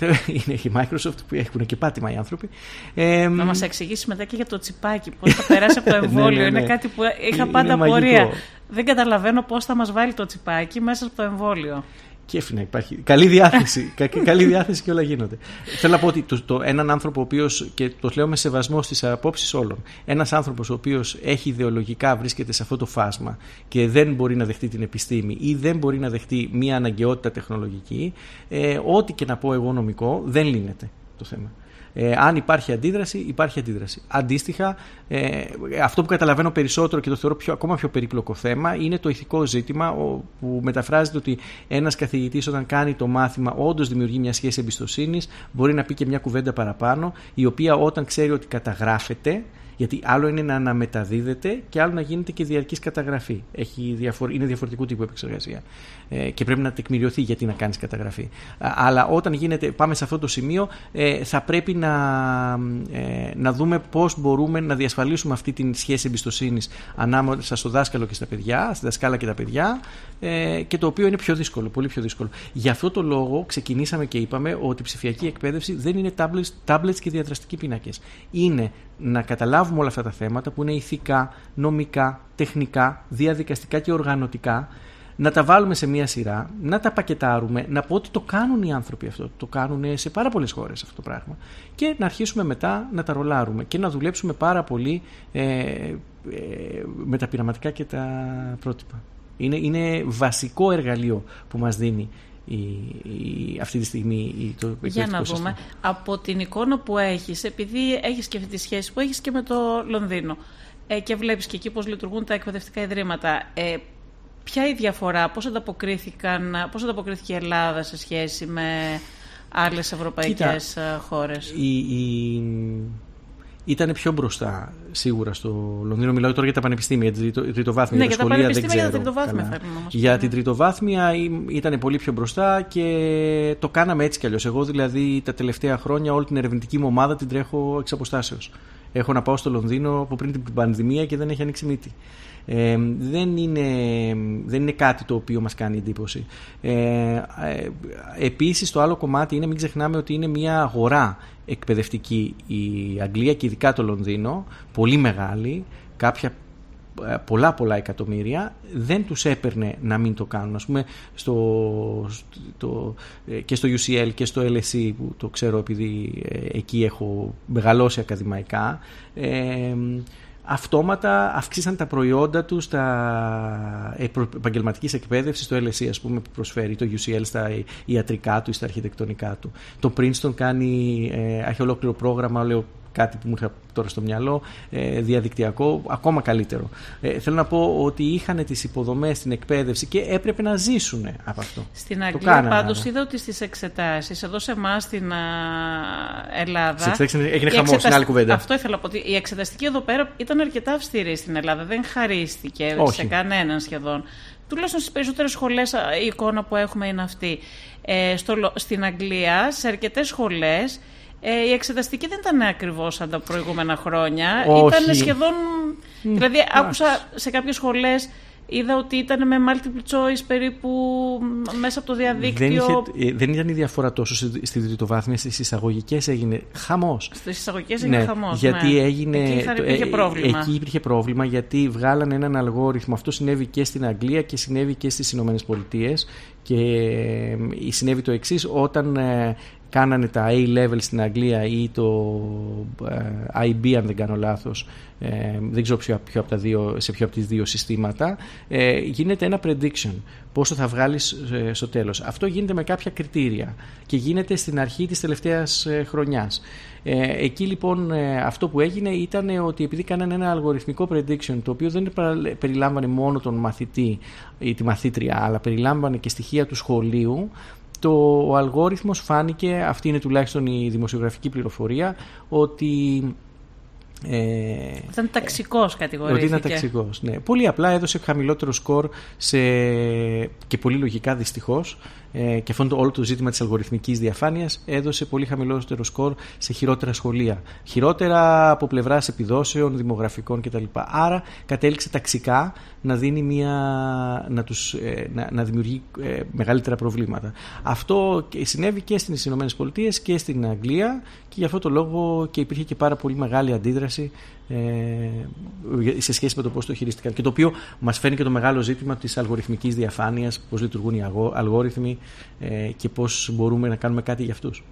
B: ε, *laughs* είναι η Microsoft που έχουν και πάτημα οι άνθρωποι.
A: Ε, να μας εξηγήσει μετά και για το τσιπάκι, πώς θα περάσει από το *laughs* ναι, εμβόλιο. ναι, ναι, Είναι κάτι που είχα πάντα πορεία. Δεν καταλαβαίνω πώς θα μας βάλει το τσιπάκι μέσα από το εμβόλιο
B: κέφι να υπάρχει. Καλή διάθεση. *laughs* καλή διάθεση και όλα γίνονται. Θέλω να πω ότι το, το, έναν άνθρωπο ο οποίος, και το λέω με σεβασμό στις απόψεις όλων, ένας άνθρωπος ο οποίος έχει ιδεολογικά βρίσκεται σε αυτό το φάσμα και δεν μπορεί να δεχτεί την επιστήμη ή δεν μπορεί να δεχτεί μια αναγκαιότητα τεχνολογική, ε, ό,τι και να πω εγώ νομικό, δεν λύνεται το θέμα. Ε, αν υπάρχει αντίδραση, υπάρχει αντίδραση. Αντίστοιχα, ε, αυτό που καταλαβαίνω περισσότερο και το θεωρώ πιο, ακόμα πιο περίπλοκο θέμα είναι το ηθικό ζήτημα που μεταφράζεται ότι ένας καθηγητής όταν κάνει το μάθημα όντως δημιουργεί μια σχέση εμπιστοσύνης, μπορεί να πει και μια κουβέντα παραπάνω, η οποία όταν ξέρει ότι καταγράφεται, γιατί άλλο είναι να αναμεταδίδεται και άλλο να γίνεται και διαρκής καταγραφή. Έχει διαφορ... Είναι διαφορετικού τύπου επεξεργασία. Ε, και πρέπει να τεκμηριωθεί γιατί να κάνεις καταγραφή. Αλλά όταν γίνεται, πάμε σε αυτό το σημείο, ε, θα πρέπει να, ε, να δούμε πώς μπορούμε να διασφαλίσουμε αυτή τη σχέση εμπιστοσύνης ανάμεσα στο δάσκαλο και στα παιδιά, στη δασκάλα και τα παιδιά, ε, και το οποίο είναι πιο δύσκολο, πολύ πιο δύσκολο. Γι' αυτό το λόγο ξεκινήσαμε και είπαμε ότι η ψηφιακή εκπαίδευση δεν είναι tablets και διαδραστικοί πίνακες. Είναι να καταλάβουμε όλα αυτά τα θέματα που είναι ηθικά, νομικά, τεχνικά, διαδικαστικά και οργανωτικά, να τα βάλουμε σε μία σειρά, να τα πακετάρουμε, να πω ότι το κάνουν οι άνθρωποι αυτό, το κάνουν σε πάρα πολλές χώρες αυτό το πράγμα και να αρχίσουμε μετά να τα ρολάρουμε και να δουλέψουμε πάρα πολύ ε, ε, με τα πειραματικά και τα πρότυπα. Είναι, είναι βασικό εργαλείο που μας δίνει η, η, αυτή τη στιγμή το
A: Για να δούμε. Από την εικόνα που έχεις, επειδή έχεις και αυτή τη σχέση που έχεις και με το Λονδίνο ε, και βλέπεις και εκεί πώς λειτουργούν τα εκπαιδευτικά ιδρύματα, ε, ποια η διαφορά, πώς, ανταποκρίθηκαν, πώς ανταποκρίθηκε η Ελλάδα σε σχέση με άλλες ευρωπαϊκές Κοίτα, ε, χώρες;
B: Η, η, ήταν πιο μπροστά σίγουρα στο Λονδίνο. Μιλάω τώρα για τα πανεπιστήμια, για την τριτοβάθμια.
A: Ναι, για τα πανεπιστήμια για την τριτοβάθμια
B: Για την τριτοβάθμια ήταν πολύ πιο μπροστά και το κάναμε έτσι κι αλλιώς. Εγώ δηλαδή τα τελευταία χρόνια όλη την ερευνητική μου ομάδα την τρέχω εξ αποστάσεως. Έχω να πάω στο Λονδίνο από πριν την πανδημία και δεν έχει ανοίξει μύτη. Ε, δεν, είναι, δεν είναι κάτι το οποίο μας κάνει εντύπωση. Ε, ε, επίσης το άλλο κομμάτι είναι μην ξεχνάμε ότι είναι μια αγορά εκπαιδευτική η Αγγλία και ειδικά το Λονδίνο, πολύ μεγάλη, κάποια ε, πολλά πολλά εκατομμύρια δεν τους έπαιρνε να μην το κάνουν ας πούμε στο, στο, ε, και στο UCL και στο LSE που το ξέρω επειδή εκεί έχω μεγαλώσει ακαδημαϊκά αυτόματα αυξήσαν τα προϊόντα τους στα επαγγελματικής εκπαίδευσης, το LSE ας πούμε, που προσφέρει, το UCL στα ιατρικά του ή στα αρχιτεκτονικά του. Το Princeton κάνει, ε, έχει ολόκληρο πρόγραμμα λέω, κάτι που μου είχα τώρα στο μυαλό, ε, διαδικτυακό, ακόμα καλύτερο. Ε, θέλω να πω ότι είχαν τις υποδομές στην εκπαίδευση και έπρεπε να ζήσουν από αυτό.
A: Στην Αγγλία πάντως είδα ότι στις εξετάσεις, εδώ σε εμάς στην Ελλάδα...
B: Στις εξετάσεις έγινε χαμός, εξετασ... άλλη κουβέντα.
A: Αυτό ήθελα να πω, ότι η εξεταστική εδώ πέρα ήταν αρκετά αυστηρή στην Ελλάδα, δεν χαρίστηκε Όχι. σε κανέναν σχεδόν. Τουλάχιστον στις περισσότερες σχολές η εικόνα που έχουμε είναι αυτή. Ε, στο, στην Αγγλία, σε αρκετές σχολές, ε, η εξεταστική δεν ήταν ακριβώς σαν τα προηγούμενα χρόνια.
B: Όχι.
A: Ήταν σχεδόν. Δηλαδή, άκουσα σε κάποιες σχολές Είδα ότι ήταν με multiple choice περίπου μέσα από το διαδίκτυο.
B: Δεν, είχε, ε, δεν ήταν η διαφορά τόσο στη τριτοβάθμια, στις εισαγωγικές έγινε χαμός.
A: Στις εισαγωγικές έγινε
B: ναι,
A: χαμός.
B: Γιατί
A: ναι.
B: έγινε.
A: Εκεί, υπήρχε ε, πρόβλημα.
B: εκεί υπήρχε πρόβλημα γιατί βγάλανε έναν αλγόριθμο. Αυτό συνέβη και στην Αγγλία και συνέβη και στις Ηνωμένες Πολιτείες. Και ε, συνέβη το εξής, όταν κάνανε τα A-level στην Αγγλία ή το IB αν δεν κάνω λάθος ε, δεν ξέρω ποιο, ποιο από τα δύο, σε ποιο από τις δύο συστήματα, ε, γίνεται ένα prediction, πόσο θα βγάλεις ε, στο τέλος. Αυτό γίνεται με κάποια κριτήρια και γίνεται στην αρχή της τελευταίας ε, χρονιάς. Ε, εκεί λοιπόν αυτό που έγινε ήταν ότι επειδή κάνανε ένα αλγοριθμικό prediction το οποίο δεν περιλάμβανε μόνο τον μαθητή ή τη μαθήτρια αλλά περιλάμβανε και στοιχεία του σχολείου το, ο αλγόριθμος φάνηκε, αυτή είναι τουλάχιστον η δημοσιογραφική πληροφορία, ότι
A: ε, ήταν ταξικός κατηγορήθηκε.
B: Ότι ήταν ταξικός. Ναι. Πολύ απλά έδωσε χαμηλότερο σκορ σε... και πολύ λογικά δυστυχώς ε, και αυτό όλο το ζήτημα της αλγοριθμικής διαφάνειας έδωσε πολύ χαμηλότερο σκορ σε χειρότερα σχολεία. Χειρότερα από πλευράς επιδόσεων, δημογραφικών κτλ. Άρα κατέληξε ταξικά να, δίνει μια, να, τους, ε, να, να δημιουργεί ε, μεγαλύτερα προβλήματα. Αυτό συνέβη και στις ΗΠΑ και στην Αγγλία και γι' αυτό το λόγο και υπήρχε και πάρα πολύ μεγάλη αντίδραση ε, σε σχέση με το πώς το χειρίστηκαν. Και το οποίο μας φαίνει και το μεγάλο ζήτημα της αλγοριθμικής διαφάνειας, πώς λειτουργούν οι αλγόριθμοι ε, και πώς μπορούμε να κάνουμε κάτι για αυτούς.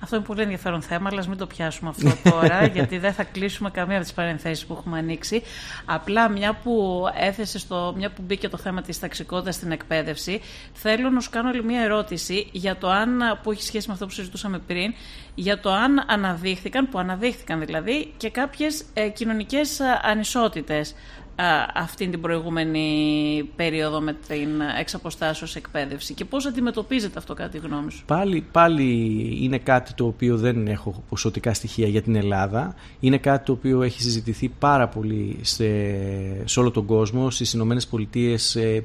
A: Αυτό είναι πολύ ενδιαφέρον θέμα, αλλά μην το πιάσουμε αυτό *laughs* τώρα, γιατί δεν θα κλείσουμε καμία από τις παρενθέσεις που έχουμε ανοίξει. Απλά, μια που έθεσε στο, μια που μπήκε το θέμα της ταξικότητας στην εκπαίδευση, θέλω να σου κάνω άλλη μια ερώτηση για το αν, που έχει σχέση με αυτό που συζητούσαμε πριν, για το αν αναδείχθηκαν, που αναδείχθηκαν δηλαδή, και κάποιες ε, κοινωνικές ε, ανισότητες αυτή την προηγούμενη περίοδο με την εξαποστάσεως εκπαίδευση και πώς αντιμετωπίζεται αυτό κάτι γνώμη σου;
B: Πάλι, πάλι είναι κάτι το οποίο δεν έχω ποσοτικά στοιχεία για την Ελλάδα. Είναι κάτι το οποίο έχει συζητηθεί πάρα πολύ σε, σε όλο τον κόσμο. Στις Ηνωμένες Πολιτείες ε,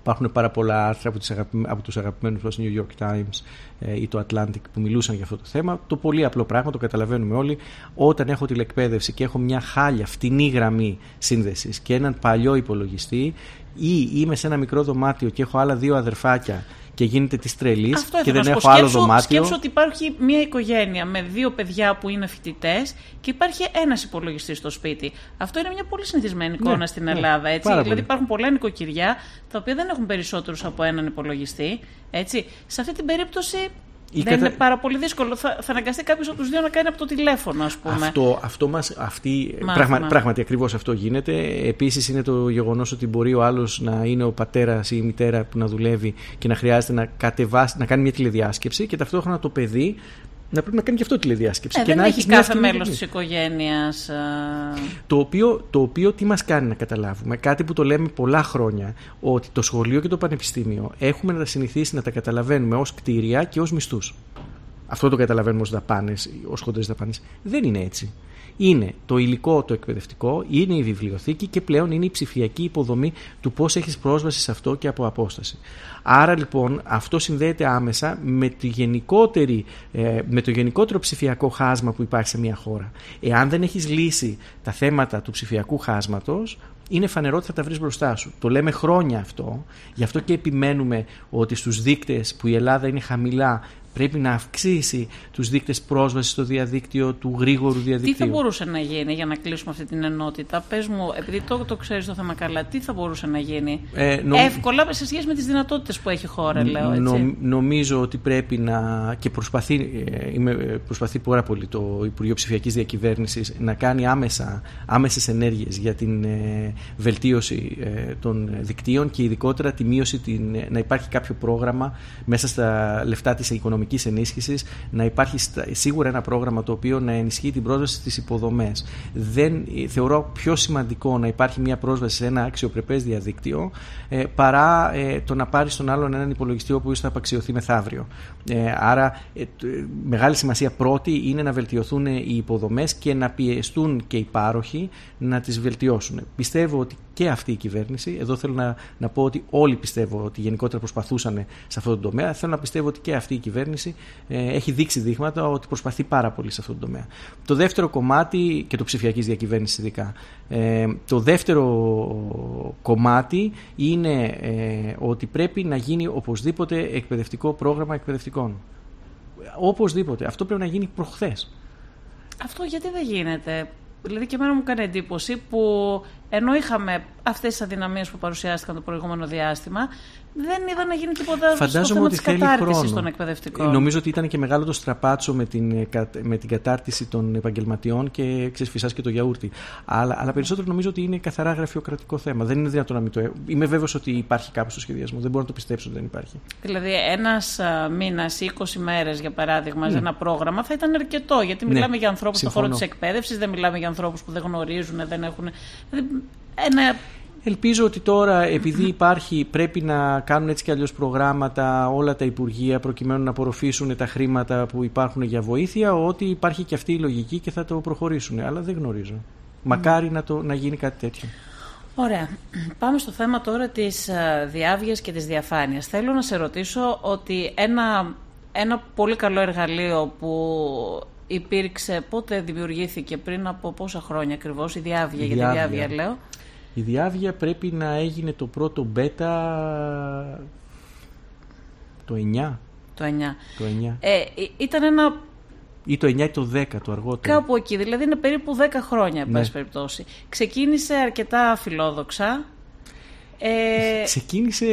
B: υπάρχουν πάρα πολλά άρθρα από, τις από τους αγαπημένους μας New York Times ε, ή το Atlantic που μιλούσαν για αυτό το θέμα. Το πολύ απλό πράγμα, το καταλαβαίνουμε όλοι, όταν έχω τηλεκπαίδευση και έχω μια χάλια φτηνή γραμμή σύνδεσης και έναν παλιό υπολογιστή ή είμαι σε ένα μικρό δωμάτιο και έχω άλλα δύο αδερφάκια και γίνεται της τρελής και δεν έχω άλλο δωμάτιο.
A: Σκέψω ότι υπάρχει μια οικογένεια με δύο παιδιά που είναι φοιτητές και υπάρχει ένας υπολογιστής στο σπίτι. Αυτό είναι μια πολύ συνηθισμένη εικόνα ναι, στην ναι, Ελλάδα. Έτσι. Δηλαδή υπάρχουν πολλά νοικοκυριά τα οποία δεν έχουν περισσότερους από έναν υπολογιστή. Έτσι. Σε αυτή την περίπτωση δεν κατα... είναι πάρα πολύ δύσκολο. Θα, θα αναγκαστεί κάποιος από τους δύο να κάνει από το τηλέφωνο, ας πούμε.
B: Αυτό, αυτό μας, αυτή, πράγμα, πράγματι ακριβώς αυτό γίνεται. Επίσης είναι το γεγονός ότι μπορεί ο άλλος να είναι ο πατέρας ή η μητέρα που να δουλεύει και να χρειάζεται να, κατεβάσει, να κάνει μια τηλεδιάσκεψη και ταυτόχρονα το παιδί να πρέπει να κάνει και αυτό τηλεδιάσκεψη.
A: Ε,
B: και
A: δεν
B: να
A: έχει κάθε μέλος της οικογένειας.
B: Το οποίο, το οποίο τι μας κάνει να καταλάβουμε, κάτι που το λέμε πολλά χρόνια, ότι το σχολείο και το πανεπιστήμιο έχουμε να τα συνηθίσει να τα καταλαβαίνουμε ως κτίρια και ως μισθούς. Αυτό το καταλαβαίνουμε ως δαπάνες, ως χοντρές δαπάνες. Δεν είναι έτσι. Είναι το υλικό το εκπαιδευτικό, είναι η βιβλιοθήκη και πλέον είναι η ψηφιακή υποδομή του πώς έχεις πρόσβαση σε αυτό και από απόσταση. Άρα λοιπόν αυτό συνδέεται άμεσα με το, γενικότερη, ε, με το γενικότερο ψηφιακό χάσμα που υπάρχει σε μια χώρα. Εάν δεν έχεις λύσει τα θέματα του ψηφιακού χάσματος, είναι φανερό ότι θα τα βρεις μπροστά σου. Το λέμε χρόνια αυτό, γι' αυτό και επιμένουμε ότι στους δείκτες που η Ελλάδα είναι χαμηλά πρέπει να αυξήσει τους δείκτες πρόσβασης στο διαδίκτυο του γρήγορου διαδικτύου.
A: Τι θα μπορούσε να γίνει για να κλείσουμε αυτή την ενότητα; Πες μου, επειδή το, το ξέρεις το θέμα καλά, τι θα μπορούσε να γίνει; Ε, Εύκολα σε σχέση με τις δυνατότητες που έχει η χώρα, λέω έτσι.
B: νομίζω ότι πρέπει να, και προσπαθεί, ε, είμαι, ε, προσπαθεί πάρα πολύ το Υπουργείο Ψηφιακής Διακυβέρνησης να κάνει άμεσα, άμεσες ενέργειες για την ε, βελτίωση ε, των δικτύων και ειδικότερα τη μείωση, την, να υπάρχει κάποιο πρόγραμμα μέσα στα λεφτά της οικονομικής οικονομικής ενίσχυσης, να υπάρχει σίγουρα ένα πρόγραμμα το οποίο να ενισχύει την πρόσβαση στις υποδομές. Δεν θεωρώ πιο σημαντικό να υπάρχει μια πρόσβαση σε ένα αξιοπρεπές διαδίκτυο ε, παρά ε, το να πάρεις στον άλλον έναν υπολογιστή ο θα απαξιωθεί μεθαύριο. Ε, άρα, ε, μεγάλη σημασία πρώτη είναι να βελτιωθούν οι υποδομές και να πιεστούν και οι πάροχοι να τις βελτιώσουν. Πιστεύω ότι και αυτή η κυβέρνηση, εδώ θέλω να, να πω ότι όλοι πιστεύω ότι γενικότερα προσπαθούσαν σε αυτό το τομέα, θέλω να πιστεύω ότι και αυτή η κυβέρνηση ε, έχει δείξει δείγματα ότι προσπαθεί πάρα πολύ σε αυτό το τομέα. Το δεύτερο κομμάτι, και το ψηφιακής διακυβέρνησης ειδικά, ε, το δεύτερο κομμάτι είναι ε, ότι πρέπει να γίνει οπωσδήποτε εκπαιδευτικό πρόγραμμα εκπαιδευτικών. Οπωσδήποτε. Αυτό πρέπει να γίνει προχθές.
A: Αυτό γιατί δεν γίνεται; Δηλαδή και εμένα μου κάνει εντύπωση που ενώ είχαμε αυτές τις αδυναμίες που παρουσιάστηκαν το προηγούμενο διάστημα, δεν είδα να γίνει τίποτα
B: Φαντάζομαι
A: στο θέμα
B: ότι
A: της
B: θέλει
A: κατάρτισης
B: χρόνο.
A: των εκπαιδευτικών.
B: Νομίζω ότι ήταν και μεγάλο το στραπάτσο με την, ε, με την κατάρτιση των επαγγελματιών και ξέρει και το γιαούρτι. Αλλά, αλλά περισσότερο νομίζω ότι είναι καθαρά γραφειοκρατικό θέμα. Δεν είναι δυνατόν να μην το. Είμαι βέβαιος ότι υπάρχει κάπου στο σχεδιασμό. Δεν μπορώ να το πιστέψω ότι δεν υπάρχει.
A: Δηλαδή, ένας μήνας ή 20 μέρες, για παράδειγμα, σε ένα πρόγραμμα θα ήταν αρκετό. Γιατί μιλάμε για ανθρώπους στον χώρο
B: Συμφωνώ.
A: της εκπαίδευσης, δεν μιλάμε για ανθρώπους που δεν γνωρίζουν, δεν έχουν. Δηλαδή, ένα
B: Ελπίζω ότι τώρα, επειδή υπάρχει, πρέπει να κάνουν έτσι κι αλλιώς προγράμματα όλα τα Υπουργεία προκειμένου να απορροφήσουν τα χρήματα που υπάρχουν για βοήθεια, ότι υπάρχει και αυτή η λογική και θα το προχωρήσουν. Αλλά δεν γνωρίζω. Μακάρι να, το, να γίνει κάτι τέτοιο.
A: Ωραία. Πάμε στο θέμα τώρα της ε, διάβγειας και της διαφάνειας. Θέλω να σε ρωτήσω ότι ένα, ένα πολύ καλό εργαλείο που υπήρξε, πότε δημιουργήθηκε, πριν από πόσα χρόνια ακριβώς, η διάβγεια,
B: Η
A: για τη
B: διάβγεια.
A: διάβγεια λέω.
B: Η διάβγεια πρέπει να έγινε το πρώτο μπέτα το 9.
A: Το 9.
B: Το 9.
A: Ε, ε, ήταν ένα
B: Ή το 9 ή το 10 το αργότερο.
A: κάπου εκεί, δηλαδή είναι περίπου 10 χρόνια, εν
B: Ναι.
A: πάση περιπτώσει. Ξεκίνησε αρκετά φιλόδοξα, ε,
B: Ξεκίνησε.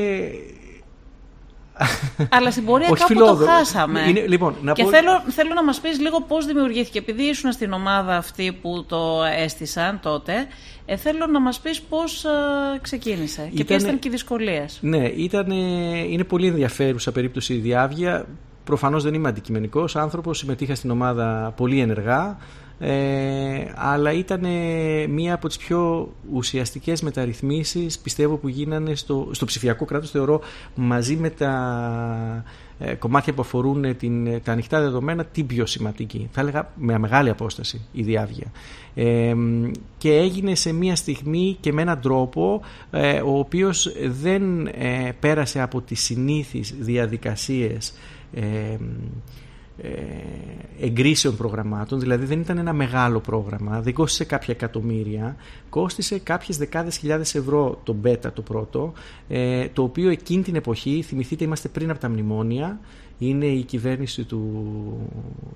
A: Αλλά στην πορεία
B: Όχι
A: κάπου
B: φιλόδο-
A: το χάσαμε.
B: Είναι- λοιπόν, να
A: και
B: πω-
A: θέλω, θέλω να μας πεις λίγο πώς δημιουργήθηκε. Επειδή ήσουν στην ομάδα αυτή που το έστησαν τότε, ε, θέλω να μας πεις πώς ε, ξεκίνησε και ποιες
B: Ήτανε-
A: ήταν και οι δυσκολίες.
B: Ναι, ήταν, είναι πολύ ενδιαφέρουσα περίπτωση η διάβγεια. Προφανώς δεν είμαι αντικειμενικός άνθρωπος, συμμετείχα στην ομάδα πολύ ενεργά, ε, αλλά ήταν μία από τις πιο ουσιαστικές μεταρρυθμίσεις, πιστεύω, που γίνανε στο, στο ψηφιακό κράτος, θεωρώ, μαζί με τα ε, κομμάτια που αφορούν την, τα ανοιχτά δεδομένα, την πιο σημαντική. Θα έλεγα με μεγάλη απόσταση η διάβγεια. Ε, και έγινε σε μία στιγμή και με έναν τρόπο ε, ο οποίος δεν ε, πέρασε από τις συνήθεις διαδικασίες ε, ε, εγκρίσεων προγραμμάτων, δηλαδή δεν ήταν ένα μεγάλο πρόγραμμα, δεν κόστησε κάποια εκατομμύρια, κόστησε κάποιες δεκάδες χιλιάδες ευρώ το beta το πρώτο, ε, το οποίο εκείνη την εποχή, θυμηθείτε είμαστε πριν από τα μνημόνια, είναι η κυβέρνηση του,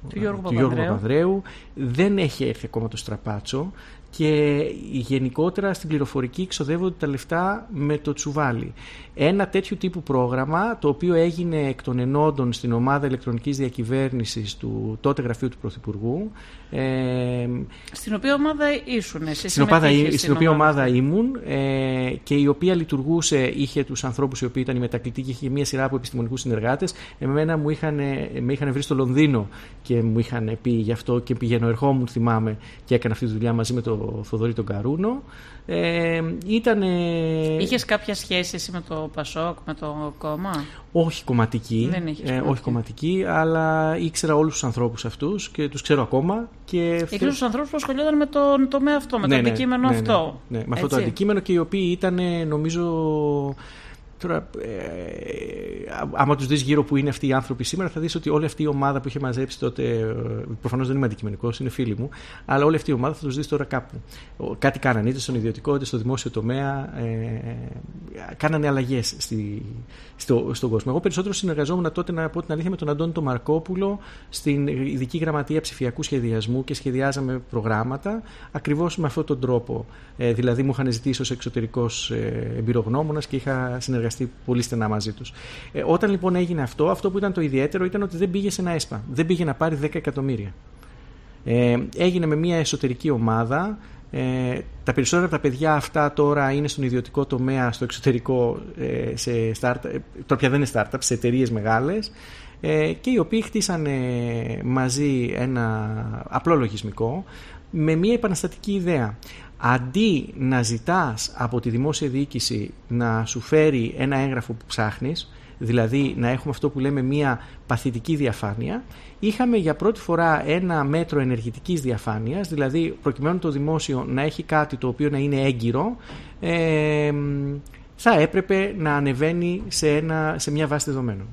A: Του Γιώργου
B: Παπανδρέου.
A: Παπανδρέου.
B: Δεν έχει έρθει ακόμα το στραπάτσο και γενικότερα στην πληροφορική ξοδεύονται τα λεφτά με το τσουβάλι. Ένα τέτοιο τύπου πρόγραμμα, το οποίο έγινε εκ των ενόντων στην ομάδα ηλεκτρονικής διακυβέρνησης του τότε γραφείου του Πρωθυπουργού, ε,
A: Στην οποία ομάδα ήσουν εσύ,
B: στην, ομάδα,
A: συμμετείχες
B: στην οποία ομάδα ήμουν ε, και η οποία λειτουργούσε, είχε τους ανθρώπους οι οποίοι ήταν οι μετακλητοί και είχε μια σειρά από επιστημονικούς συνεργάτες. Εμένα μου είχαν, με είχαν βρει στο Λονδίνο και μου είχαν πει γι' αυτό και πηγαίνω ερχόμουν θυμάμαι και έκανα αυτή τη δουλειά μαζί με τον Θοδωρή τον Καρούνο. Ε, ήταν,
A: Είχες κάποια σχέση εσύ με το Πασόκ, με το κόμμα;
B: όχι κομματική,
A: Δεν είχες
B: ε,
A: κομματική.
B: όχι κομματική, αλλά ήξερα όλους τους ανθρώπους αυτούς και τους ξέρω ακόμα. Και
A: Είχες τους ανθρώπους που ασχολιόταν με τον τομέα αυτό, με το αντικείμενο
B: ναι,
A: αυτό.
B: Ναι, ναι, με αυτό το
A: Έτσι.
B: αντικείμενο και οι οποίοι ήταν νομίζω. Τώρα, ε, άμα τους δεις γύρω που είναι αυτοί οι άνθρωποι σήμερα, θα δεις ότι όλη αυτή η ομάδα που είχε μαζέψει τότε. ε, Προφανώς δεν είμαι αντικειμενικός, είναι φίλοι μου, αλλά όλη αυτή η ομάδα θα τους δεις τώρα κάπου. Ο- Κάτι κάνανε είτε στον ιδιωτικό είτε στο δημόσιο τομέα. Ε, κάνανε αλλαγές στη, στο, στον κόσμο. Εγώ περισσότερο συνεργαζόμουν τότε, να πω την αλήθεια, με τον Αντώνη τον Μαρκόπουλο στην ειδική γραμματεία ψηφιακού σχεδιασμού και σχεδιάζαμε προγράμματα ακριβώς με αυτόν τον τρόπο. Ε, δηλαδή, μου είχαν ζητήσει ως εξωτερικός ε, εμπειρογνώμονας και είχα συνεργαστεί πολύ στενά μαζί τους. Ε, όταν λοιπόν έγινε αυτό, αυτό που ήταν το ιδιαίτερο ήταν ότι δεν πήγε σε ένα ΕΣΠΑ. Δεν πήγε να πάρει 10 εκατομμύρια. Ε, έγινε με μια εσωτερική ομάδα. Ε, τα περισσότερα από τα παιδιά αυτά τώρα είναι στον ιδιωτικό τομέα, στο εξωτερικό, ε, σε startup, ε, τώρα πια δεν είναι startup, σε εταιρείες μεγάλες. ε, και οι οποίοι χτίσανε μαζί ένα απλό λογισμικό με μια επαναστατική ιδέα. Αντί να ζητάς από τη δημόσια διοίκηση να σου φέρει ένα έγγραφο που ψάχνεις, δηλαδή να έχουμε αυτό που λέμε μια παθητική διαφάνεια, είχαμε για πρώτη φορά ένα μέτρο ενεργητικής διαφάνειας, δηλαδή προκειμένου το δημόσιο να έχει κάτι το οποίο να είναι έγκυρο, ε, θα έπρεπε να ανεβαίνει σε, ένα, σε μια βάση δεδομένων.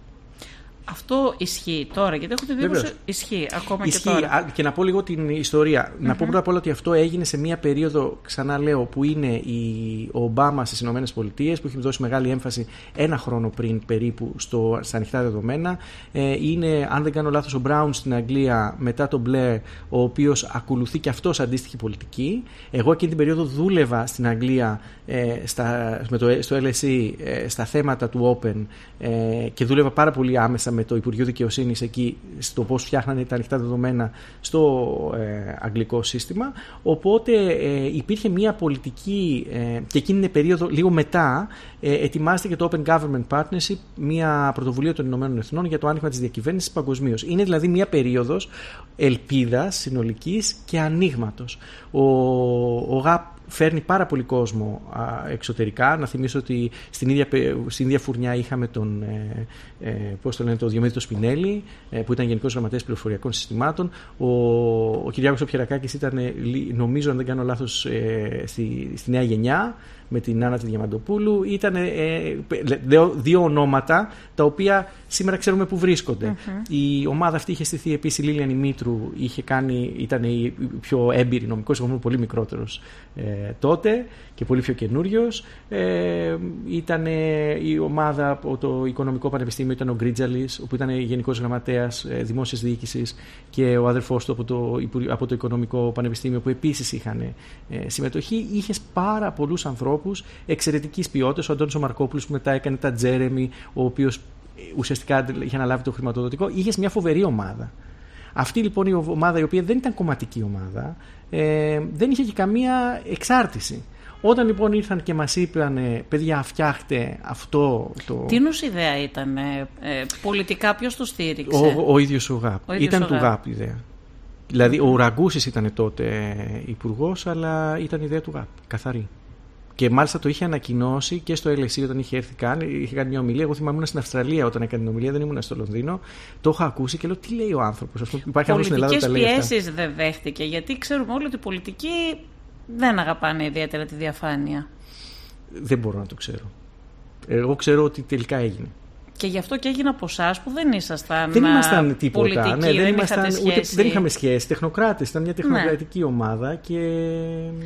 A: Αυτό ισχύει τώρα, γιατί έχω την εντύπωση ισχύει ακόμα
B: ισχύει.
A: και τώρα.
B: Και να πω λίγο την ιστορία. Να πω πρώτα απ' όλα ότι αυτό έγινε σε μια περίοδο, ξανά λέω, που είναι η, ο Ομπάμα στις ΗΠΑ, που έχει δώσει μεγάλη έμφαση ένα χρόνο πριν περίπου στο, στα ανοιχτά δεδομένα. Ε, είναι, αν δεν κάνω λάθος, ο Μπράουν στην Αγγλία μετά τον Μπλε, ο οποίος ακολουθεί και αυτός αντίστοιχη πολιτική. Εγώ εκείνη την περίοδο δούλευα στην Αγγλία ε, στα, με το, στο LSE ε, στα θέματα του Open ε, και δούλευα πάρα πολύ άμεσα με το Υπουργείο Δικαιοσύνης εκεί στο πώς φτιάχνανε τα ανοιχτά δεδομένα στο ε, αγγλικό σύστημα. Οπότε ε, υπήρχε μια πολιτική ε, και εκείνη την περίοδο, λίγο μετά, ε, ετοιμάστηκε το Open Government Partnership, μια πρωτοβουλία των Ηνωμένων Εθνών για το άνοιγμα της διακυβέρνησης παγκοσμίως. Είναι δηλαδή μια περίοδος ελπίδας συνολικής και ανοίγματος. Ο, ο ΓΑΠ φέρνει πάρα πολύ κόσμο εξωτερικά. Να θυμίσω ότι στην ίδια, στην ίδια φουρνιά είχαμε τον, ε, ε, πώς το λένε, το Διομήδη το Σπινέλη, ε, που ήταν Γενικός Γραμματέας Πληροφοριακών Συστημάτων. Ο, ο Κυριάκος Οπιερακάκης ήταν, νομίζω, αν δεν κάνω λάθος, ε, στη, στη Νέα Γενιά με την Άννα τη Διαμαντοπούλου. Ήταν ε, δύο ονόματα τα οποία σήμερα ξέρουμε που βρισκονται Η ομάδα αυτή είχε στηθεί επίσης η Λίλιαν Μήτρου, είχε κάνει, ήταν η πιο έμπειρη νομικός, εγώ ήμουν πολύ μικρότερος ε, τότε και πολύ πιο καινούριος. Ε, ήταν η ομάδα από το Οικονομικό Πανεπιστήμιο, ήταν ο Γκρίτζαλης, όπου ήταν Γενικός Γραμματέας ε, Δημόσιας Διοίκησης και ο αδερφός του από το, από το Οικονομικό Πανεπιστήμιο, που επίσης είχαν ε, συμμετοχή. Είχες πάρα πολλούς ανθρώπους εξαιρετικής ποιότητας. Ο Αντώνης Μαρκόπουλος που μετά έκανε τα Τζέρεμι, ο οποίος ουσιαστικά είχε αναλάβει το χρηματοδοτικό. Είχε μια φοβερή ομάδα. Αυτή λοιπόν η ομάδα, η οποία δεν ήταν κομματική ομάδα, ε, δεν είχε και καμία εξάρτηση. Όταν λοιπόν ήρθαν και μας είπαν παιδιά φτιάχτε αυτό το...
A: Τι νους ιδέα ήταν, ε, πολιτικά ποιος το στήριξε;
B: Ο, ο ίδιος ο ΓΑΠ. ήταν του ΓΑΠ η ιδέα. Δηλαδή ο Ραγκούσης ήταν τότε υπουργός, αλλά ήταν ιδέα του ΓΑΠ, καθαρή. Και μάλιστα το είχε ανακοινώσει και στο LSE όταν είχε έρθει καν. Είχε κάνει μια ομιλία. Εγώ θυμάμαι ήμουν στην Αυστραλία όταν έκανε την ομιλία, δεν ήμουν στο Λονδίνο. Το είχα ακούσει και λέω τι λέει ο άνθρωπος. Αυτό; Υπάρχει άλλο στην Ελλάδα.
A: Πολιτικές πιέσεις δεν δέχτηκε, γιατί ξέρουμε όλοι ότι οι πολιτικοί δεν αγαπάνε ιδιαίτερα τη διαφάνεια.
B: Δεν μπορώ να το ξέρω. Εγώ ξέρω ότι τελικά έγινε.
A: Και γι' αυτό και έγινε από εσάς που δεν ήσασταν.
B: Δεν ήμασταν τίποτα.
A: Πολιτικοί,
B: ναι, δεν,
A: δεν,
B: ήμασταν,
A: ούτε,
B: δεν είχαμε σχέση. Τεχνοκράτε. Ήταν μια τεχνοκρατική ναι. ομάδα. Και...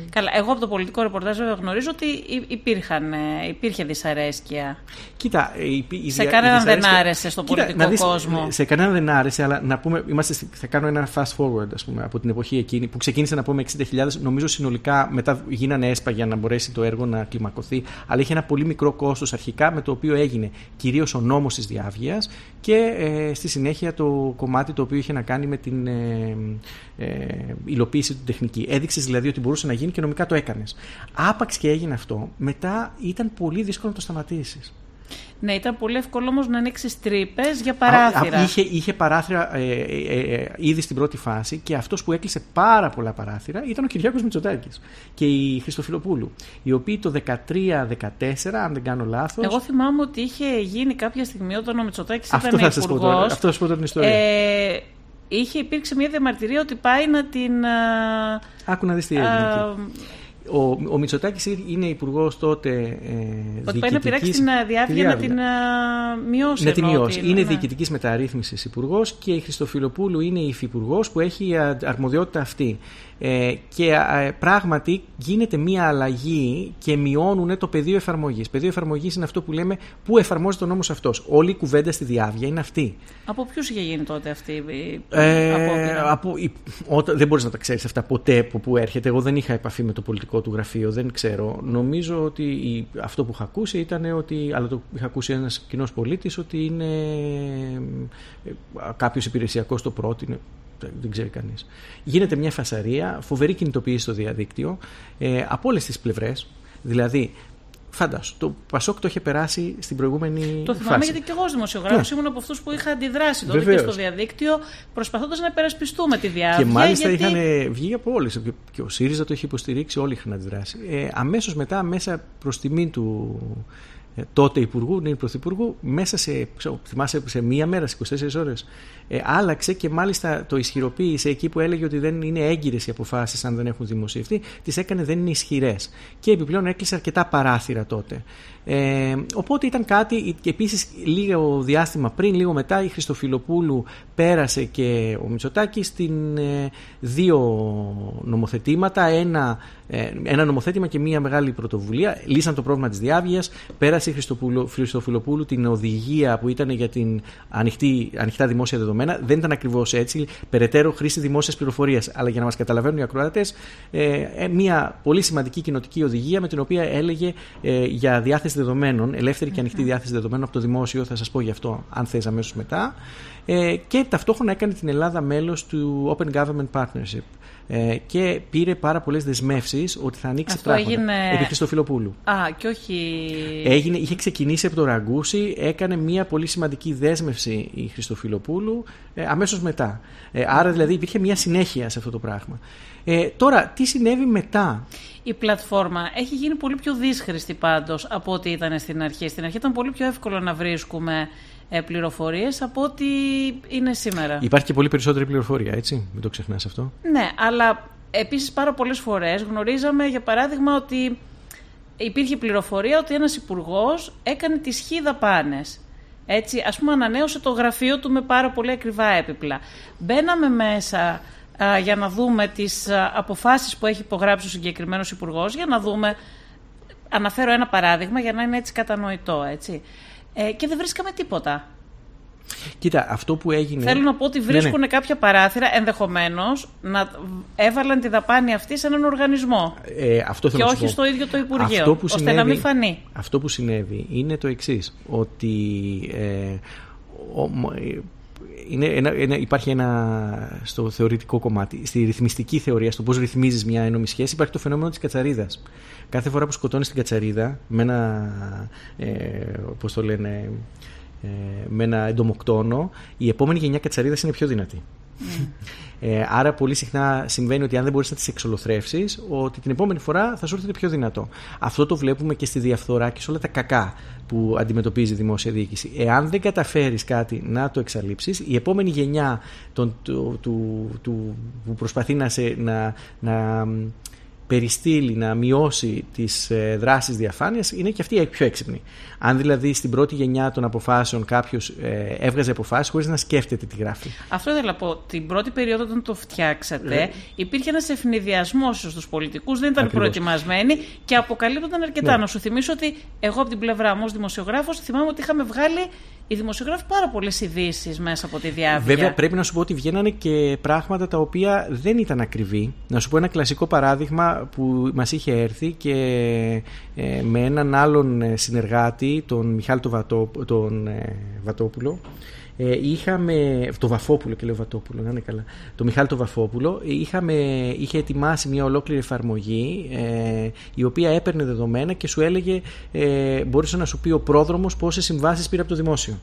A: Καλά. Εγώ από το πολιτικό ρεπορτάζ βέβαια γνωρίζω ότι υπήρχαν, ε, υπήρχε δυσαρέσκεια.
B: Κοίτα. Η,
A: η, σε κανέναν δεν άρεσε στον πολιτικό
B: δεις,
A: κόσμο.
B: Σε κανέναν δεν άρεσε, αλλά να πούμε. Είμαστε, θα κάνω ένα fast forward ας πούμε, από την εποχή εκείνη που ξεκίνησε να πούμε 60.000. Νομίζω συνολικά μετά γίνανε έσπα για να μπορέσει το έργο να κλιμακωθεί. Αλλά είχε ένα πολύ μικρό κόστος αρχικά με το οποίο έγινε κυρίως ο νόμος νόμος της Διάβγειας και ε, στη συνέχεια το κομμάτι το οποίο είχε να κάνει με την ε, ε, υλοποίηση του τεχνική. Έδειξες δηλαδή ότι μπορούσε να γίνει και νομικά το έκανες. Άπαξ και έγινε αυτό, μετά ήταν πολύ δύσκολο να το σταματήσεις.
A: Ναι, ήταν πολύ εύκολο όμως να ανοίξει τρύπες για παράθυρα.
B: είχε, είχε παράθυρα ε, ε, ε, ήδη στην πρώτη φάση και αυτός που έκλεισε πάρα πολλά παράθυρα ήταν ο Κυριάκος Μητσοτάκης και η Χριστοφιλοπούλου. Οι οποίοι το 13-14, αν δεν κάνω λάθο.
A: Εγώ θυμάμαι ότι είχε γίνει κάποια στιγμή όταν ο Μητσοτάκης ήταν υπουργός.
B: Αυτό θα σας πω τώρα την ιστορία. Ε,
A: είχε υπήρξει μια διαμαρτυρία ότι πάει να την.
B: Άκου να δεις τι έγινε. Ο, ο Μητσοτάκης είναι υπουργός τότε.
A: Ε, Ότι πάει να πειράξει την ε, διάβια να την uh, μειώσει.
B: Να την μειώσει. Είναι, είναι διοικητικής μεταρρύθμισης υπουργός και η Χριστοφιλοπούλου είναι η υφυπουργός που έχει αρμοδιότητα αυτή. Ε, και ε, πράγματι γίνεται μία αλλαγή και μειώνουν το πεδίο εφαρμογής. Πεδίο εφαρμογής είναι αυτό που λέμε πού εφαρμόζεται ο νόμος αυτός. Όλη η κουβέντα στη διάβια είναι αυτή.
A: Από ποιους είχε γίνει τότε αυτή η
B: ε, από, Δεν μπορείς να τα ξέρεις αυτά ποτέ από πού έρχεται. Εγώ δεν είχα επαφή με το πολιτικό του γραφείο, δεν ξέρω. Νομίζω ότι η, αυτό που είχα ακούσει ήταν ότι. Αλλά το είχα ακούσει ένας κοινός πολίτης ότι είναι ε, κάποιος υπηρεσιακός το πρότεινε δεν ξέρει κανείς. Γίνεται μια φασαρία, φοβερή κινητοποίηση στο διαδίκτυο ε, από όλες τις πλευρές. Δηλαδή, Φαντάσου. Το Πασόκ το είχε περάσει στην προηγούμενη.
A: Το θυμάμαι
B: φάση.
A: γιατί και εγώ ως δημοσιογράφος
B: Ναι.
A: ήμουν από αυτούς που είχα αντιδράσει τότε και
B: Βεβαίως.
A: στο διαδίκτυο, προσπαθώντας να υπερασπιστούμε τη διάβγεια.
B: Και μάλιστα
A: γιατί...
B: είχαν βγει από όλες. Και ο ΣΥΡΙΖΑ το είχε υποστηρίξει, όλοι είχαν αντιδράσει. Ε, Αμέσως μετά, μέσα προς τιμή του ε, τότε Υπουργού, νυν Πρωθυπουργού, μέσα σε, ξέρω, θυμάσαι, σε μία μέρα, σε 24 ώρες, ε, άλλαξε και μάλιστα το ισχυροποίησε εκεί που έλεγε ότι δεν είναι έγκυρες οι αποφάσεις αν δεν έχουν δημοσιευτεί, τις έκανε δεν είναι ισχυρές. Και επιπλέον έκλεισε αρκετά παράθυρα τότε. Ε, οπότε ήταν κάτι, και επίσης λίγο διάστημα πριν, λίγο μετά, η Χριστοφιλοπούλου πέρασε και ο Μητσοτάκη στην ε, δύο νομοθετήματα. Ένα, ε, ένα νομοθέτημα και μία μεγάλη πρωτοβουλία. Λύσαν το πρόβλημα της διάβγειας. Πέρασε η Χριστοπούλου- Χριστοφιλοπούλου την οδηγία που ήταν για την ανοιχτή, ανοιχτά δημόσια δεδομένα. Δεν ήταν ακριβώς έτσι. Περαιτέρω χρήση δημόσιας πληροφορίας. Αλλά για να μας καταλαβαίνουν οι ακροατές, ε, ε, μία πολύ σημαντική κοινοτική οδηγία με την οποία έλεγε ε, για διάθεση δεδομένων, ελεύθερη και ανοιχτή διάθεση δεδομένων από το δημόσιο. Θα σας πω γι' αυτό, αν θες αμέσως μετά. Ε, και ταυτόχρονα έκανε την Ελλάδα μέλος του Open Government Partnership. Ε, και πήρε πάρα πολλές δεσμεύσεις ότι θα ανοίξει
A: Αυτό
B: πράγματα.
A: έγινε-
B: Επί Χριστοφιλοπούλου.
A: Α, και όχι.
B: Έγινε, είχε ξεκινήσει από το Ραγκούσι, έκανε μια πολύ σημαντική δέσμευση η Χριστοφιλοπούλου ε, αμέσως μετά. Ε, άρα δηλαδή υπήρχε μια συνέχεια σε αυτό το πράγμα. Ε, τώρα, τι συνέβη μετά;
A: Η πλατφόρμα έχει γίνει πολύ πιο δύσχρηστη πάντως από ό,τι ήταν στην αρχή. Στην αρχή ήταν πολύ πιο εύκολο να βρίσκουμε ε, πληροφορίες από ό,τι είναι σήμερα.
B: Υπάρχει και πολύ περισσότερη πληροφορία, έτσι; Μην το ξεχνάς αυτό.
A: Ναι, αλλά επίσης πάρα πολλές φορές γνωρίζαμε για παράδειγμα ότι υπήρχε πληροφορία ότι ένας υπουργός έκανε τις χ δαπάνες. Έτσι, ας πούμε ανανέωσε το γραφείο του με πάρα πολύ ακριβά έπιπλα. Μπαίναμε μέσα α, για να δούμε τις α, αποφάσεις που έχει υπογράψει ο συγκεκριμένος υπουργός, για να δούμε, αναφέρω ένα παράδειγμα για να είναι έτσι κατανοητό, έτσι. Ε, και δεν βρίσκαμε τίποτα.
B: Κοίτα, αυτό που έγινε.
A: Θέλω να πω ότι
B: Ναι,
A: βρίσκουν
B: ναι.
A: κάποια παράθυρα ενδεχομένως να έβαλαν τη δαπάνη αυτή σε έναν οργανισμό.
B: Ε, αυτό θέλω
A: Και
B: να σου
A: όχι
B: πω.
A: στο ίδιο το Υπουργείο,
B: Αυτό που
A: ώστε
B: συνέβη,
A: να μην φανεί.
B: Αυτό που συνέβη είναι το εξής. Ότι ε, ο- μ- ε, είναι ένα, ένα- υπάρχει ένα στο θεωρητικό κομμάτι, στη ρυθμιστική θεωρία, στο πώς ρυθμίζεις μια ένομη σχέση, υπάρχει το φαινόμενο της κατσαρίδας. Κάθε φορά που σκοτώνεις την κατσαρίδα με ένα. Ε, πώς το λένε. Ε, με ένα εντομοκτόνο, η επόμενη γενιά κατσαρίδας είναι πιο δυνατή. Ε, άρα πολύ συχνά συμβαίνει ότι αν δεν μπορείς να τις εξολοθρεύσεις, ότι την επόμενη φορά θα σου έρθει πιο δυνατό. Αυτό το βλέπουμε και στη διαφθορά και σε όλα τα κακά που αντιμετωπίζει η δημόσια διοίκηση. Εάν δεν καταφέρεις κάτι να το εξαλείψεις, η επόμενη γενιά των, του, του, του- που προσπαθεί να, σε, να, να περιστύλει, να μειώσει τις ε, δράσεις διαφάνειας είναι και αυτή η πιο έξυπνη. Αν δηλαδή στην πρώτη γενιά των αποφάσεων κάποιος ε, έβγαζε αποφάσεις χωρίς να σκέφτεται τι γράφει.
A: Αυτό ήθελα να πω. Την πρώτη περίοδο όταν το φτιάξατε,
B: Ναι.
A: υπήρχε ένας ευνηδιασμός στους πολιτικούς, δεν ήταν
B: Ακριβώς.
A: προετοιμασμένοι και αποκαλύπτονταν αρκετά.
B: Ναι.
A: Να σου θυμίσω ότι εγώ από την πλευρά μου ως δημοσιογράφος θυμάμαι ότι είχαμε βγάλει οι δημοσιογράφοι πάρα πολλές ειδήσεις μέσα από τη διάβια.
B: Βέβαια, πρέπει να σου πω ότι βγαίνανε και πράγματα τα οποία δεν ήταν ακριβή. Να σου πω ένα κλασικό παράδειγμα που μας είχε έρθει και ε, με έναν άλλον ε, συνεργάτη, τον Μιχάλη τον, Βατό, τον ε, Βατόπουλο, ε, είχαμε. Το Βαφόπουλο και λέω Βατόπουλο, να είναι καλά. Το Μιχάλη το Βαφόπουλο. ε, Είχαμε, είχε ετοιμάσει μια ολόκληρη εφαρμογή ε, η οποία έπαιρνε δεδομένα και σου έλεγε, ε, μπορούσε να σου πει ο πρόδρομος πόσες συμβάσεις πήρε από το δημόσιο.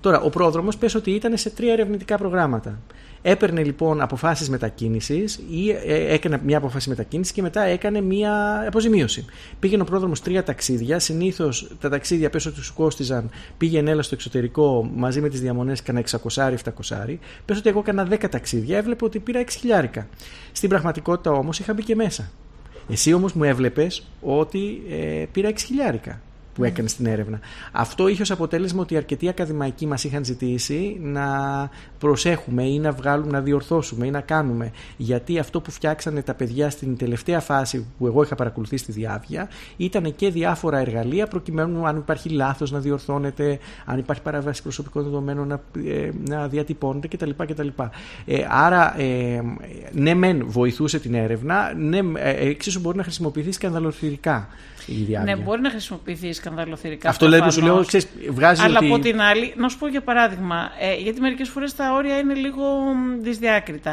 B: Τώρα, ο πρόδρομος πες ότι ήταν σε τρία ερευνητικά προγράμματα. Έπαιρνε λοιπόν αποφάσεις μετακίνησης ή ε, έκανε μια αποφάση μετακίνησης και μετά έκανε μια αποζημίωση. Πήγαινε ο πρόδρομος τρία ταξίδια. Συνήθως τα ταξίδια πες ότι σου κόστιζαν πήγαινε έλα στο εξωτερικό μαζί με τις διαμονές κανένα 600-700. Πες ότι εγώ έκανα 10 ταξίδια, έβλεπε ότι πήρα 6 χιλιάρικα. Στην πραγματικότητα όμως είχα μπει και μέσα. Εσύ όμως μου έβλεπες ότι ε, πήρα 6 χιλιάρικα που έκανε στην έρευνα. Αυτό είχε ως αποτέλεσμα ότι αρκετοί ακαδημαϊκοί μας είχαν ζητήσει να προσέχουμε ή να βγάλουμε, να διορθώσουμε ή να κάνουμε. Γιατί αυτό που φτιάξανε τα παιδιά στην τελευταία φάση που εγώ είχα παρακολουθήσει στη διάβια ήταν και διάφορα εργαλεία προκειμένου αν υπάρχει λάθος να διορθώνεται, αν υπάρχει παραβάση προσωπικών δεδομένων να, ε, να διατυπώνεται κτλ. κτλ. Ε, άρα, ε, ναι, μεν βοηθούσε την έρευνα, ναι, ε, εξίσου μπορεί να χρησιμοποιηθεί σκανδαλοθυρικά η διάβια.
A: Ναι, μπορεί να χρησιμοποιηθεί σκανδαλοθυρικά.
B: Αυτό δηλαδή που σου λέω,
A: προφανώς.
B: ξέρεις, βγάζεις
A: Αλλά
B: ότι...
A: από την άλλη, να σου πω για παράδειγμα, ε, γιατί μερικές φορές τα όρια είναι λίγο μ, δυσδιάκριτα.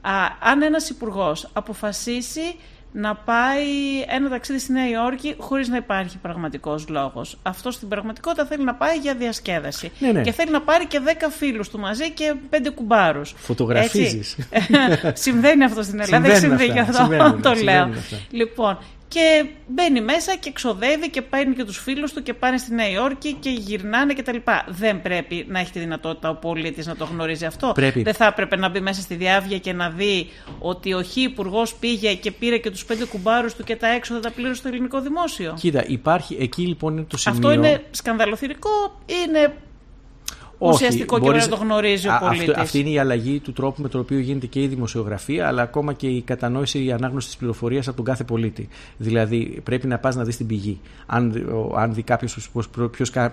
A: Α, αν ένας υπουργός αποφασίσει να πάει ένα ταξίδι στη Νέα Υόρκη χωρίς να υπάρχει πραγματικός λόγος. Αυτό στην πραγματικότητα θέλει να πάει για διασκέδαση.
B: Ναι, ναι.
A: Και θέλει να πάρει και 10 φίλους του μαζί και 5 κουμπάρους.
B: Φωτογραφίζεις.
A: Έτσι. *laughs* Συμβαίνει αυτό στην Ελλάδα, δεν
B: Συμβαίνουν
A: συμβαίνει
B: αυτά,
A: αυτό,
B: συμβαίνουν,
A: το λέω.
B: συμβαίνουν αυτά.
A: Λοιπόν, και μπαίνει μέσα και ξοδεύει και παίρνει και τους φίλους του και πάνε στη Νέα Υόρκη και γυρνάνε κτλ. Δεν πρέπει να έχει τη δυνατότητα ο πολίτης να το γνωρίζει αυτό.
B: Πρέπει.
A: Δεν θα έπρεπε να μπει μέσα στη διάβια και να δει ότι ο Χ υπουργός πήγε και πήρε και τους πέντε κουμπάρους του και τα έξοδα τα πλήρωσε στο ελληνικό δημόσιο.
B: Κοίτα, υπάρχει, εκεί λοιπόν είναι το σημείο...
A: Αυτό είναι σκανδαλοθυρικό, είναι ουσιαστικό και
B: μπορείς-
A: πρέπει να το γνωρίζει ο
B: Α, αυτό-
A: πολίτης.
B: αυτή είναι η αλλαγή του τρόπου με τον οποίο γίνεται και η δημοσιογραφία, αλλά ακόμα και η κατανόηση, η ανάγνωση της πληροφορίας από τον κάθε πολίτη. Δηλαδή, πρέπει να πας να δεις την πηγή. Αν, δει- ο- αν δει κάποιος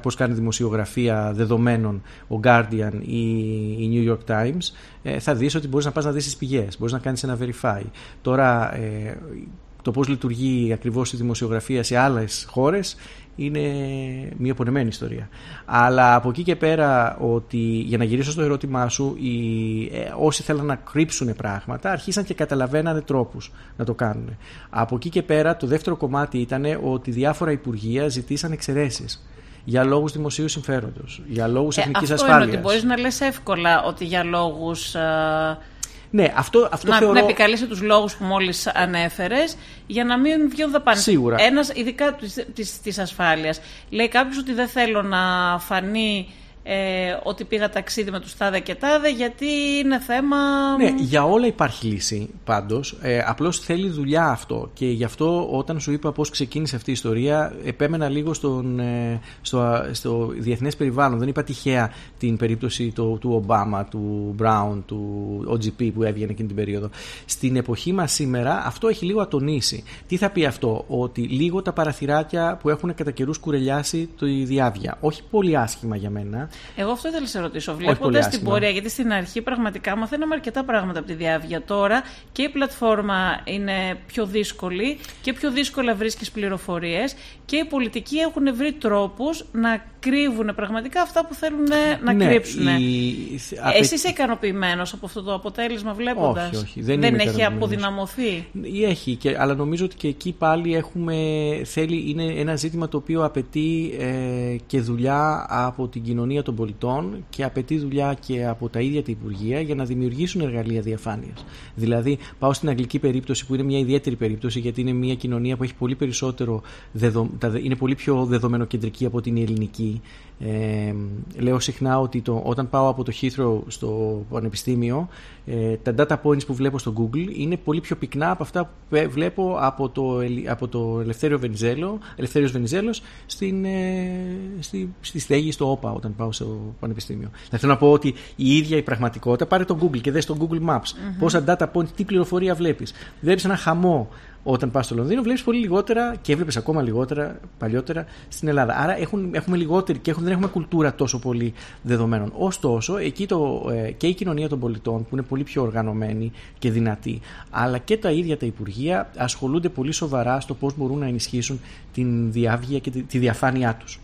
B: πώς κάνει δημοσιογραφία δεδομένων, ο Guardian ή η New York Times, ε, θα δεις ότι μπορείς να πας να δεις τις πηγές, μπορείς να κάνεις ένα verify. Τώρα, ε, το πώς λειτουργεί ακριβώς η δημοσιογραφία σε άλλες χώρες είναι μια πονεμένη ιστορία. Αλλά από εκεί και πέρα ότι για να γυρίσω στο ερώτημά σου οι, ε, όσοι θέλαν να κρύψουν πράγματα αρχίσαν και καταλαβαίνανε τρόπους να το κάνουν. Από εκεί και πέρα το δεύτερο κομμάτι ήταν ότι διάφορα υπουργεία ζητήσαν εξαιρέσεις για λόγους δημοσίου συμφέροντος, για λόγους
A: Ε,
B: εθνικής
A: αυτό
B: ασφάλειας.
A: είναι ότι μπορείς να λες εύκολα ότι για λόγους... ε,
B: Ναι, αυτό, αυτό
A: να,
B: θεωρώ...
A: να επικαλείσαι τους λόγους που μόλις ανέφερες για να μην βγουν δαπάνες.
B: Σίγουρα.
A: Ένας, ειδικά της, της, της ασφάλειας. Λέει κάποιος ότι δεν θέλω να φανεί ε, ότι πήγα ταξίδι με τους τάδε και τάδε γιατί είναι θέμα...
B: Ναι, για όλα υπάρχει λύση πάντως. Ε, Απλώς θέλει δουλειά αυτό. Και γι' αυτό όταν σου είπα πώς ξεκίνησε αυτή η ιστορία, επέμενα λίγο στον, ε, στο, στο διεθνές περιβάλλον. Δεν είπα τυχαία την περίπτωση του, του Ομπάμα, του Μπράουν, του OGP που έβγαινε εκείνη την περίοδο. Στην εποχή μας σήμερα αυτό έχει λίγο ατονίσει. Τι θα πει αυτό, Ότι λίγο τα παραθυράκια που έχουν κατά καιρούς κουρελιάσει τη διάβια. Όχι πολύ άσχημα για μένα.
A: Εγώ αυτό ήθελα να σε ρωτήσω.
B: πολύ
A: Βλέποντας την
B: άσχημα.
A: πορεία, γιατί στην αρχή πραγματικά μαθαίναμε αρκετά πράγματα από τη διάβια. Τώρα και η πλατφόρμα είναι πιο δύσκολη και πιο δύσκολα βρίσκεις πληροφορίες και οι πολιτικοί έχουν βρει τρόπους να κρύβουν πραγματικά αυτά που θέλουν να
B: Ναι,
A: κρύψουν.
B: η-
A: Εσύ είσαι ικανοποιημένος από αυτό το αποτέλεσμα βλέποντας;
B: Όχι, όχι, δεν είμαι
A: έχει
B: ικανοποιημένος.
A: αποδυναμωθεί;
B: Ή Έχει, και, αλλά νομίζω ότι και εκεί πάλι έχουμε, θέλει, είναι ένα ζήτημα το οποίο απαιτεί ε, και δουλειά από την κοινωνία των πολιτών και απαιτεί δουλειά και από τα ίδια τα Υπουργεία για να δημιουργήσουν εργαλεία διαφάνειας. Δηλαδή, πάω στην αγγλική περίπτωση που είναι μια ιδιαίτερη περίπτωση γιατί είναι μια κοινωνία που έχει πολύ περισσότερο, δεδο, τα δε- είναι πολύ πιο δεδομενοκεντρική από την ελληνική. Ε, λέω συχνά ότι το, όταν πάω από το Heathrow στο πανεπιστήμιο ε, τα data points που βλέπω στο Google είναι πολύ πιο πυκνά από αυτά που ε, βλέπω από το, Ελ- από το Ελευθέριο Βενιζέλο, Ελευθέριος Βενιζέλος στην, ε, στη, στη στέγη στο ΟΠΑ όταν πάω στο πανεπιστήμιο. Θα θέλω να πω ότι η ίδια η πραγματικότητα πάρε το Google και δες το Google Maps πόσα data points, τι πληροφορία βλέπεις. Βλέπεις ένα χαμό όταν πας στο Λονδίνο, βλέπεις πολύ λιγότερα και έβλεπες ακόμα λιγότερα παλιότερα στην Ελλάδα. Άρα έχουν, έχουμε λιγότερη και έχουν, δεν έχουμε κουλτούρα τόσο πολύ δεδομένων. Ωστόσο, εκεί το, ε, και η κοινωνία των πολιτών που είναι πολύ πιο οργανωμένη και δυνατή, αλλά και τα ίδια τα Υπουργεία ασχολούνται πολύ σοβαρά στο πώς μπορούν να ενισχύσουν την διάβγεια και τη, τη διαφάνειά τους.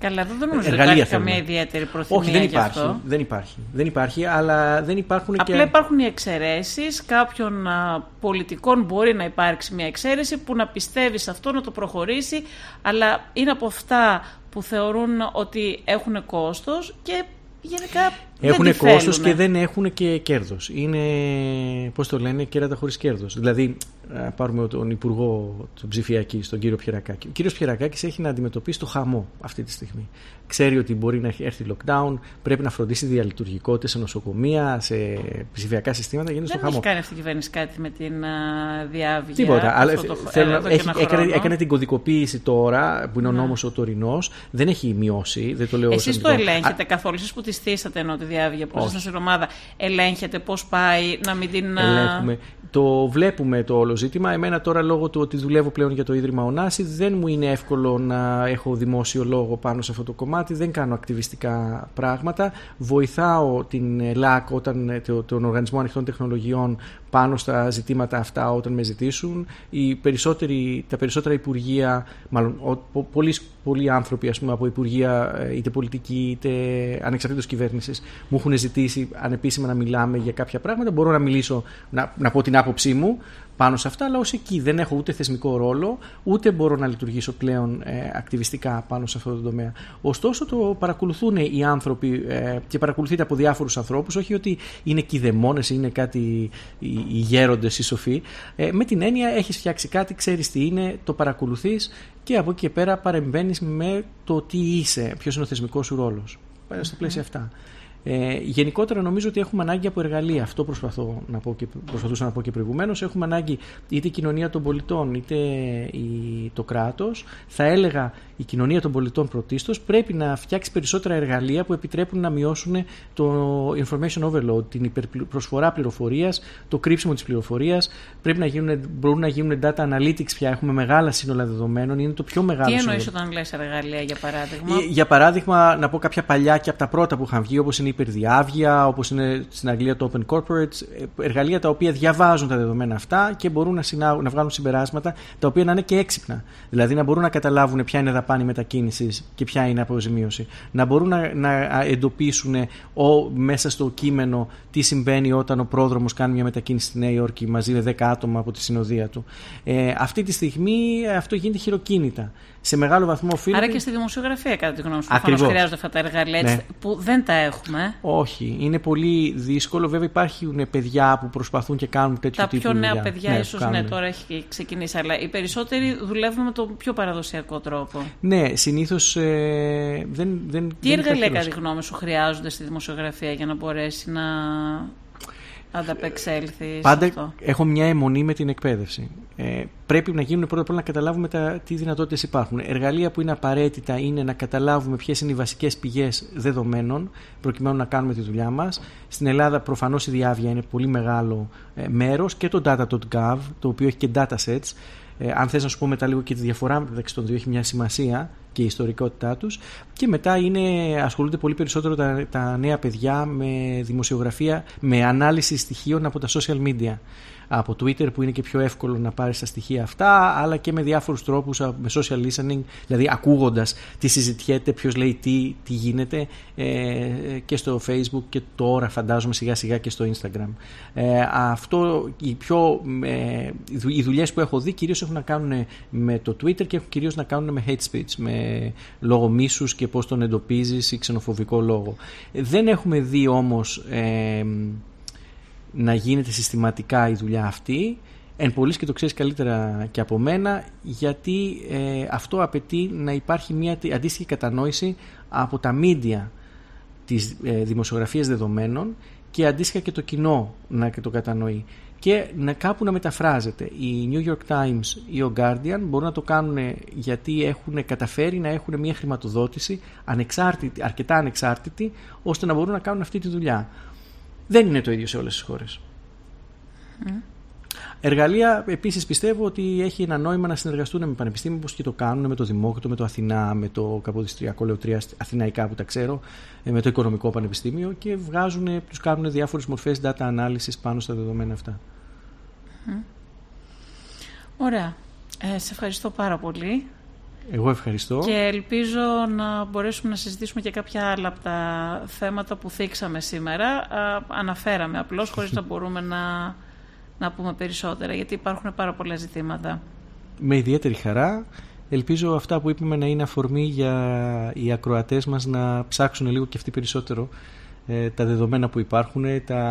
A: Καλά, εδώ δεν νομίζω ότι
B: Εργαλεία
A: υπάρχει
B: θέλουμε.
A: καμία ιδιαίτερη προθυμία
B: Όχι, δεν
A: γι'
B: υπάρχει,
A: αυτό.
B: δεν υπάρχει. Δεν υπάρχει, αλλά δεν υπάρχουν
A: Απλά
B: και...
A: υπάρχουν οι εξαιρέσεις. Κάποιων α, πολιτικών μπορεί να υπάρξει μια εξαίρεση που να πιστεύεις σε αυτό, να το προχωρήσει, αλλά είναι από αυτά που θεωρούν ότι έχουν κόστος και γενικά
B: Έχουν
A: δεν τη
B: κόστος
A: θέλουνε.
B: και δεν έχουν και κέρδος. Είναι, πώς το λένε, κέρατα χωρίς κέρδος. Δηλαδή, α, πάρουμε τον Υπουργό τον ψηφιακή, τον κύριο Πιερακάκη. Ο κύριος Πιερακάκης έχει να αντιμετωπίσει το χαμό αυτή τη στιγμή. Ξέρει ότι μπορεί να έρθει lockdown, πρέπει να φροντίσει διαλειτουργικότητε σε νοσοκομεία, σε ψηφιακά συστήματα, γίνεται στο
A: Δεν έχει
B: χαμό.
A: κάνει αυτή η κυβέρνηση κάτι με την α, διάβγεια.
B: Τίποτα. Αλλά
A: αυτό το-
B: θέλω να-
A: εδώ και
B: έχει,
A: ένα
B: έκανε,
A: χρόνο.
B: έκανε την κωδικοποίηση τώρα, που είναι ο
A: Ναι.
B: νόμος ο τωρινός. Δεν έχει μειώσει. Δεν το λέω
A: Εσείς
B: σαν
A: το
B: Α,
A: ελέγχετε καθόλου, εσείς που τη στήσατε ενώ τη διάβγεια, που
B: Όχι.
A: ήσασταν στην ομάδα, ελέγχετε πώς πάει, να μην την... α,
B: Ελέγχουμε. Το βλέπουμε το όλο ζήτημα. Εμένα τώρα λόγω του ότι δουλεύω πλέον για το Ίδρυμα Ωνάση δεν μου είναι εύκολο να έχω δημόσιο λόγο πάνω σε αυτό το κομμάτι. Δεν κάνω ακτιβιστικά πράγματα. Βοηθάω την ΕΛΑΚ, όταν, ε, το- τον Οργανισμό Ανοιχτών Τεχνολογιών πάνω στα ζητήματα αυτά όταν με ζητήσουν. Οι περισσότεροι, τα περισσότερα υπουργεία, μάλλον ο, πο- πολλοί, πολλοί άνθρωποι ας πούμε, από υπουργεία ε, είτε πολιτικοί είτε ανεξαρτήτως κυβέρνησης μου έχουν ζητήσει ανεπίσημα να μιλάμε για κάποια πράγματα. Μπορώ να μιλήσω, να, να πω την άποψή μου πάνω σε αυτά, αλλά ως εκεί δεν έχω ούτε θεσμικό ρόλο, ούτε μπορώ να λειτουργήσω πλέον ε, ακτιβιστικά πάνω σε αυτό το τομέα. Ωστόσο, το παρακολουθούν οι άνθρωποι ε, και παρακολουθείται από διάφορους ανθρώπους, όχι ότι είναι κηδεμόνες ή είναι κάτι οι, οι γέροντες ή σοφοί. Ε, με την έννοια, έχεις φτιάξει κάτι, ξέρεις τι είναι, το παρακολουθείς και από εκεί και πέρα παρεμβαίνεις με το τι είσαι, ποιος είναι ο θεσμικός σου ρόλος. Στα πλαίσια αυτά. Ε, γενικότερα νομίζω ότι έχουμε ανάγκη από εργαλεία. Αυτό προσπαθώ να πω και, προσπαθούσα να πω και προηγουμένως. Έχουμε ανάγκη είτε η κοινωνία των πολιτών είτε η, το κράτος. Θα έλεγα η κοινωνία των πολιτών πρωτίστως πρέπει να φτιάξει περισσότερα εργαλεία που επιτρέπουν να μειώσουν το information overload, την υπερπροσφορά πληροφορίας, το κρύψιμο της πληροφορίας. Πρέπει να γίνουν, μπορούν να γίνουν data analytics πια. Έχουμε μεγάλα σύνολα δεδομένων. Είναι το πιο μεγάλο.
A: Τι εννοείς όταν λες εργαλεία, για παράδειγμα;
B: Ε, για παράδειγμα, να πω κάποια παλιά και από τα πρώτα που είχαν βγει, όπως είναι η υπερδιάβια, όπως είναι στην Αγγλία το Open Corporates. Ε, εργαλεία τα οποία διαβάζουν τα δεδομένα αυτά και μπορούν να, συνάγουν, να βγάλουν συμπεράσματα τα οποία να είναι και έξυπνα. Δηλαδή να μπορούν να καταλάβουν ποια είναι δαπάνη μετακίνησης και ποια είναι αποζημίωση. Να μπορούν να, να εντοπίσουν ο, μέσα στο κείμενο τι συμβαίνει όταν ο πρόδρομος κάνει μια μετακίνηση στη Νέα Υόρκη μαζί με 10 άτομα από τη συνοδεία του. Ε, αυτή τη στιγμή αυτό γίνεται χειροκίνητα σε μεγάλο βαθμό οφείλεται.
A: Άρα και στη δημοσιογραφία, κατά τη γνώμη σου, προφανώς χρειάζονται αυτά τα εργαλεία ναι. που δεν τα έχουμε.
B: Όχι. Είναι πολύ δύσκολο. Βέβαια, υπάρχουν παιδιά που προσπαθούν και κάνουν τέτοιο
A: τα
B: τύπου
A: Τα πιο νέα παιδιά, ναι, ίσως ναι, τώρα έχει ξεκινήσει. Αλλά οι περισσότεροι δουλεύουν με τον πιο παραδοσιακό τρόπο.
B: Ναι, συνήθως ε, δεν, δεν.
A: Τι δεν εργαλεία, κατά τη γνώμη σου, χρειάζονται στη δημοσιογραφία για να μπορέσει να ανταπεξέλθεις.
B: Πάντα
A: αυτό.
B: έχω μια αιμονή με την εκπαίδευση. Ε, πρέπει να γίνουν πρώτα απ' όλα να καταλάβουμε τα, τι δυνατότητες υπάρχουν. Εργαλεία που είναι απαραίτητα είναι να καταλάβουμε ποιες είναι οι βασικές πηγές δεδομένων προκειμένου να κάνουμε τη δουλειά μας. Στην Ελλάδα προφανώς η διάβια είναι πολύ μεγάλο ε, μέρος και το data.gov, το οποίο έχει και datasets. Ε, αν θες να σου πω μετά λίγο και τη διαφορά μεταξύ των δύο έχει μια σημασία και η ιστορικότητά τους. Και μετά είναι, ασχολούνται πολύ περισσότερο τα, τα νέα παιδιά με δημοσιογραφία, με ανάλυση στοιχείων από τα social media από Twitter που είναι και πιο εύκολο να πάρεις τα στοιχεία αυτά, αλλά και με διάφορους τρόπους, με social listening, δηλαδή ακούγοντας τι συζητιέται, ποιος λέει τι, τι γίνεται ε, και στο Facebook και τώρα φαντάζομαι σιγά σιγά και στο Instagram. Ε, αυτό, οι, πιο, ε, οι δουλειές που έχω δει κυρίως έχουν να κάνουν με το Twitter και έχουν κυρίως να κάνουν με hate speech, με λόγο μίσους και πώς τον εντοπίζεις ή ξενοφοβικό λόγο. Δεν έχουμε δει όμως... Ε, να γίνεται συστηματικά η δουλειά αυτή εν πολλής και το ξέρεις καλύτερα και από μένα γιατί ε, αυτό απαιτεί να υπάρχει μια αντίστοιχη κατανόηση από τα μίντια της ε, δημοσιογραφίας δεδομένων και αντίστοιχα και το κοινό να το κατανοεί και να κάπου να μεταφράζεται. Οι New York Times ή ο Guardian μπορούν να το κάνουν γιατί έχουν καταφέρει να έχουν μια χρηματοδότηση ανεξάρτητη, αρκετά ανεξάρτητη ώστε να μπορούν να κάνουν αυτή τη δουλειά. Δεν είναι το ίδιο σε όλες τις χώρες. Εργαλεία, επίσης πιστεύω ότι έχει ένα νόημα να συνεργαστούν με πανεπιστήμια όπως και το κάνουν με το Δημόκριτο, με το Αθηνά, με το Καποδιστριακό Λεωτρία Αθηναϊκά που τα ξέρω, ε, με το Οικονομικό Πανεπιστήμιο και βγάζουν, τους κάνουν διάφορες μορφές data analysis πάνω στα δεδομένα αυτά.
A: Ωραία. Ε, σε ευχαριστώ πάρα πολύ.
B: Εγώ ευχαριστώ.
A: Και ελπίζω να μπορέσουμε να συζητήσουμε και κάποια άλλα από τα θέματα που θίξαμε σήμερα. αναφέραμε απλώς χωρίς να μπορούμε να, να πούμε περισσότερα, γιατί υπάρχουν πάρα πολλά ζητήματα.
B: Με ιδιαίτερη χαρά. Ελπίζω αυτά που είπαμε να είναι αφορμή για οι ακροατές μας να ψάξουν λίγο και αυτοί περισσότερο ε, τα δεδομένα που υπάρχουν, τα...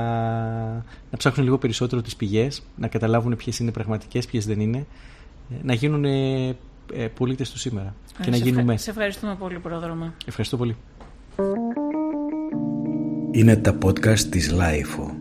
B: να ψάχνουν λίγο περισσότερο τις πηγές, να καταλάβουν ποιες είναι πραγματικές, ποιες δεν είναι, ε, να γίνουν ε, πολίτες του σήμερα και να γίνουμε.
A: Σε ευχαριστούμε πολύ, Πρόδρομε.
B: Ευχαριστώ πολύ.
C: Είναι τα podcast της LiFO.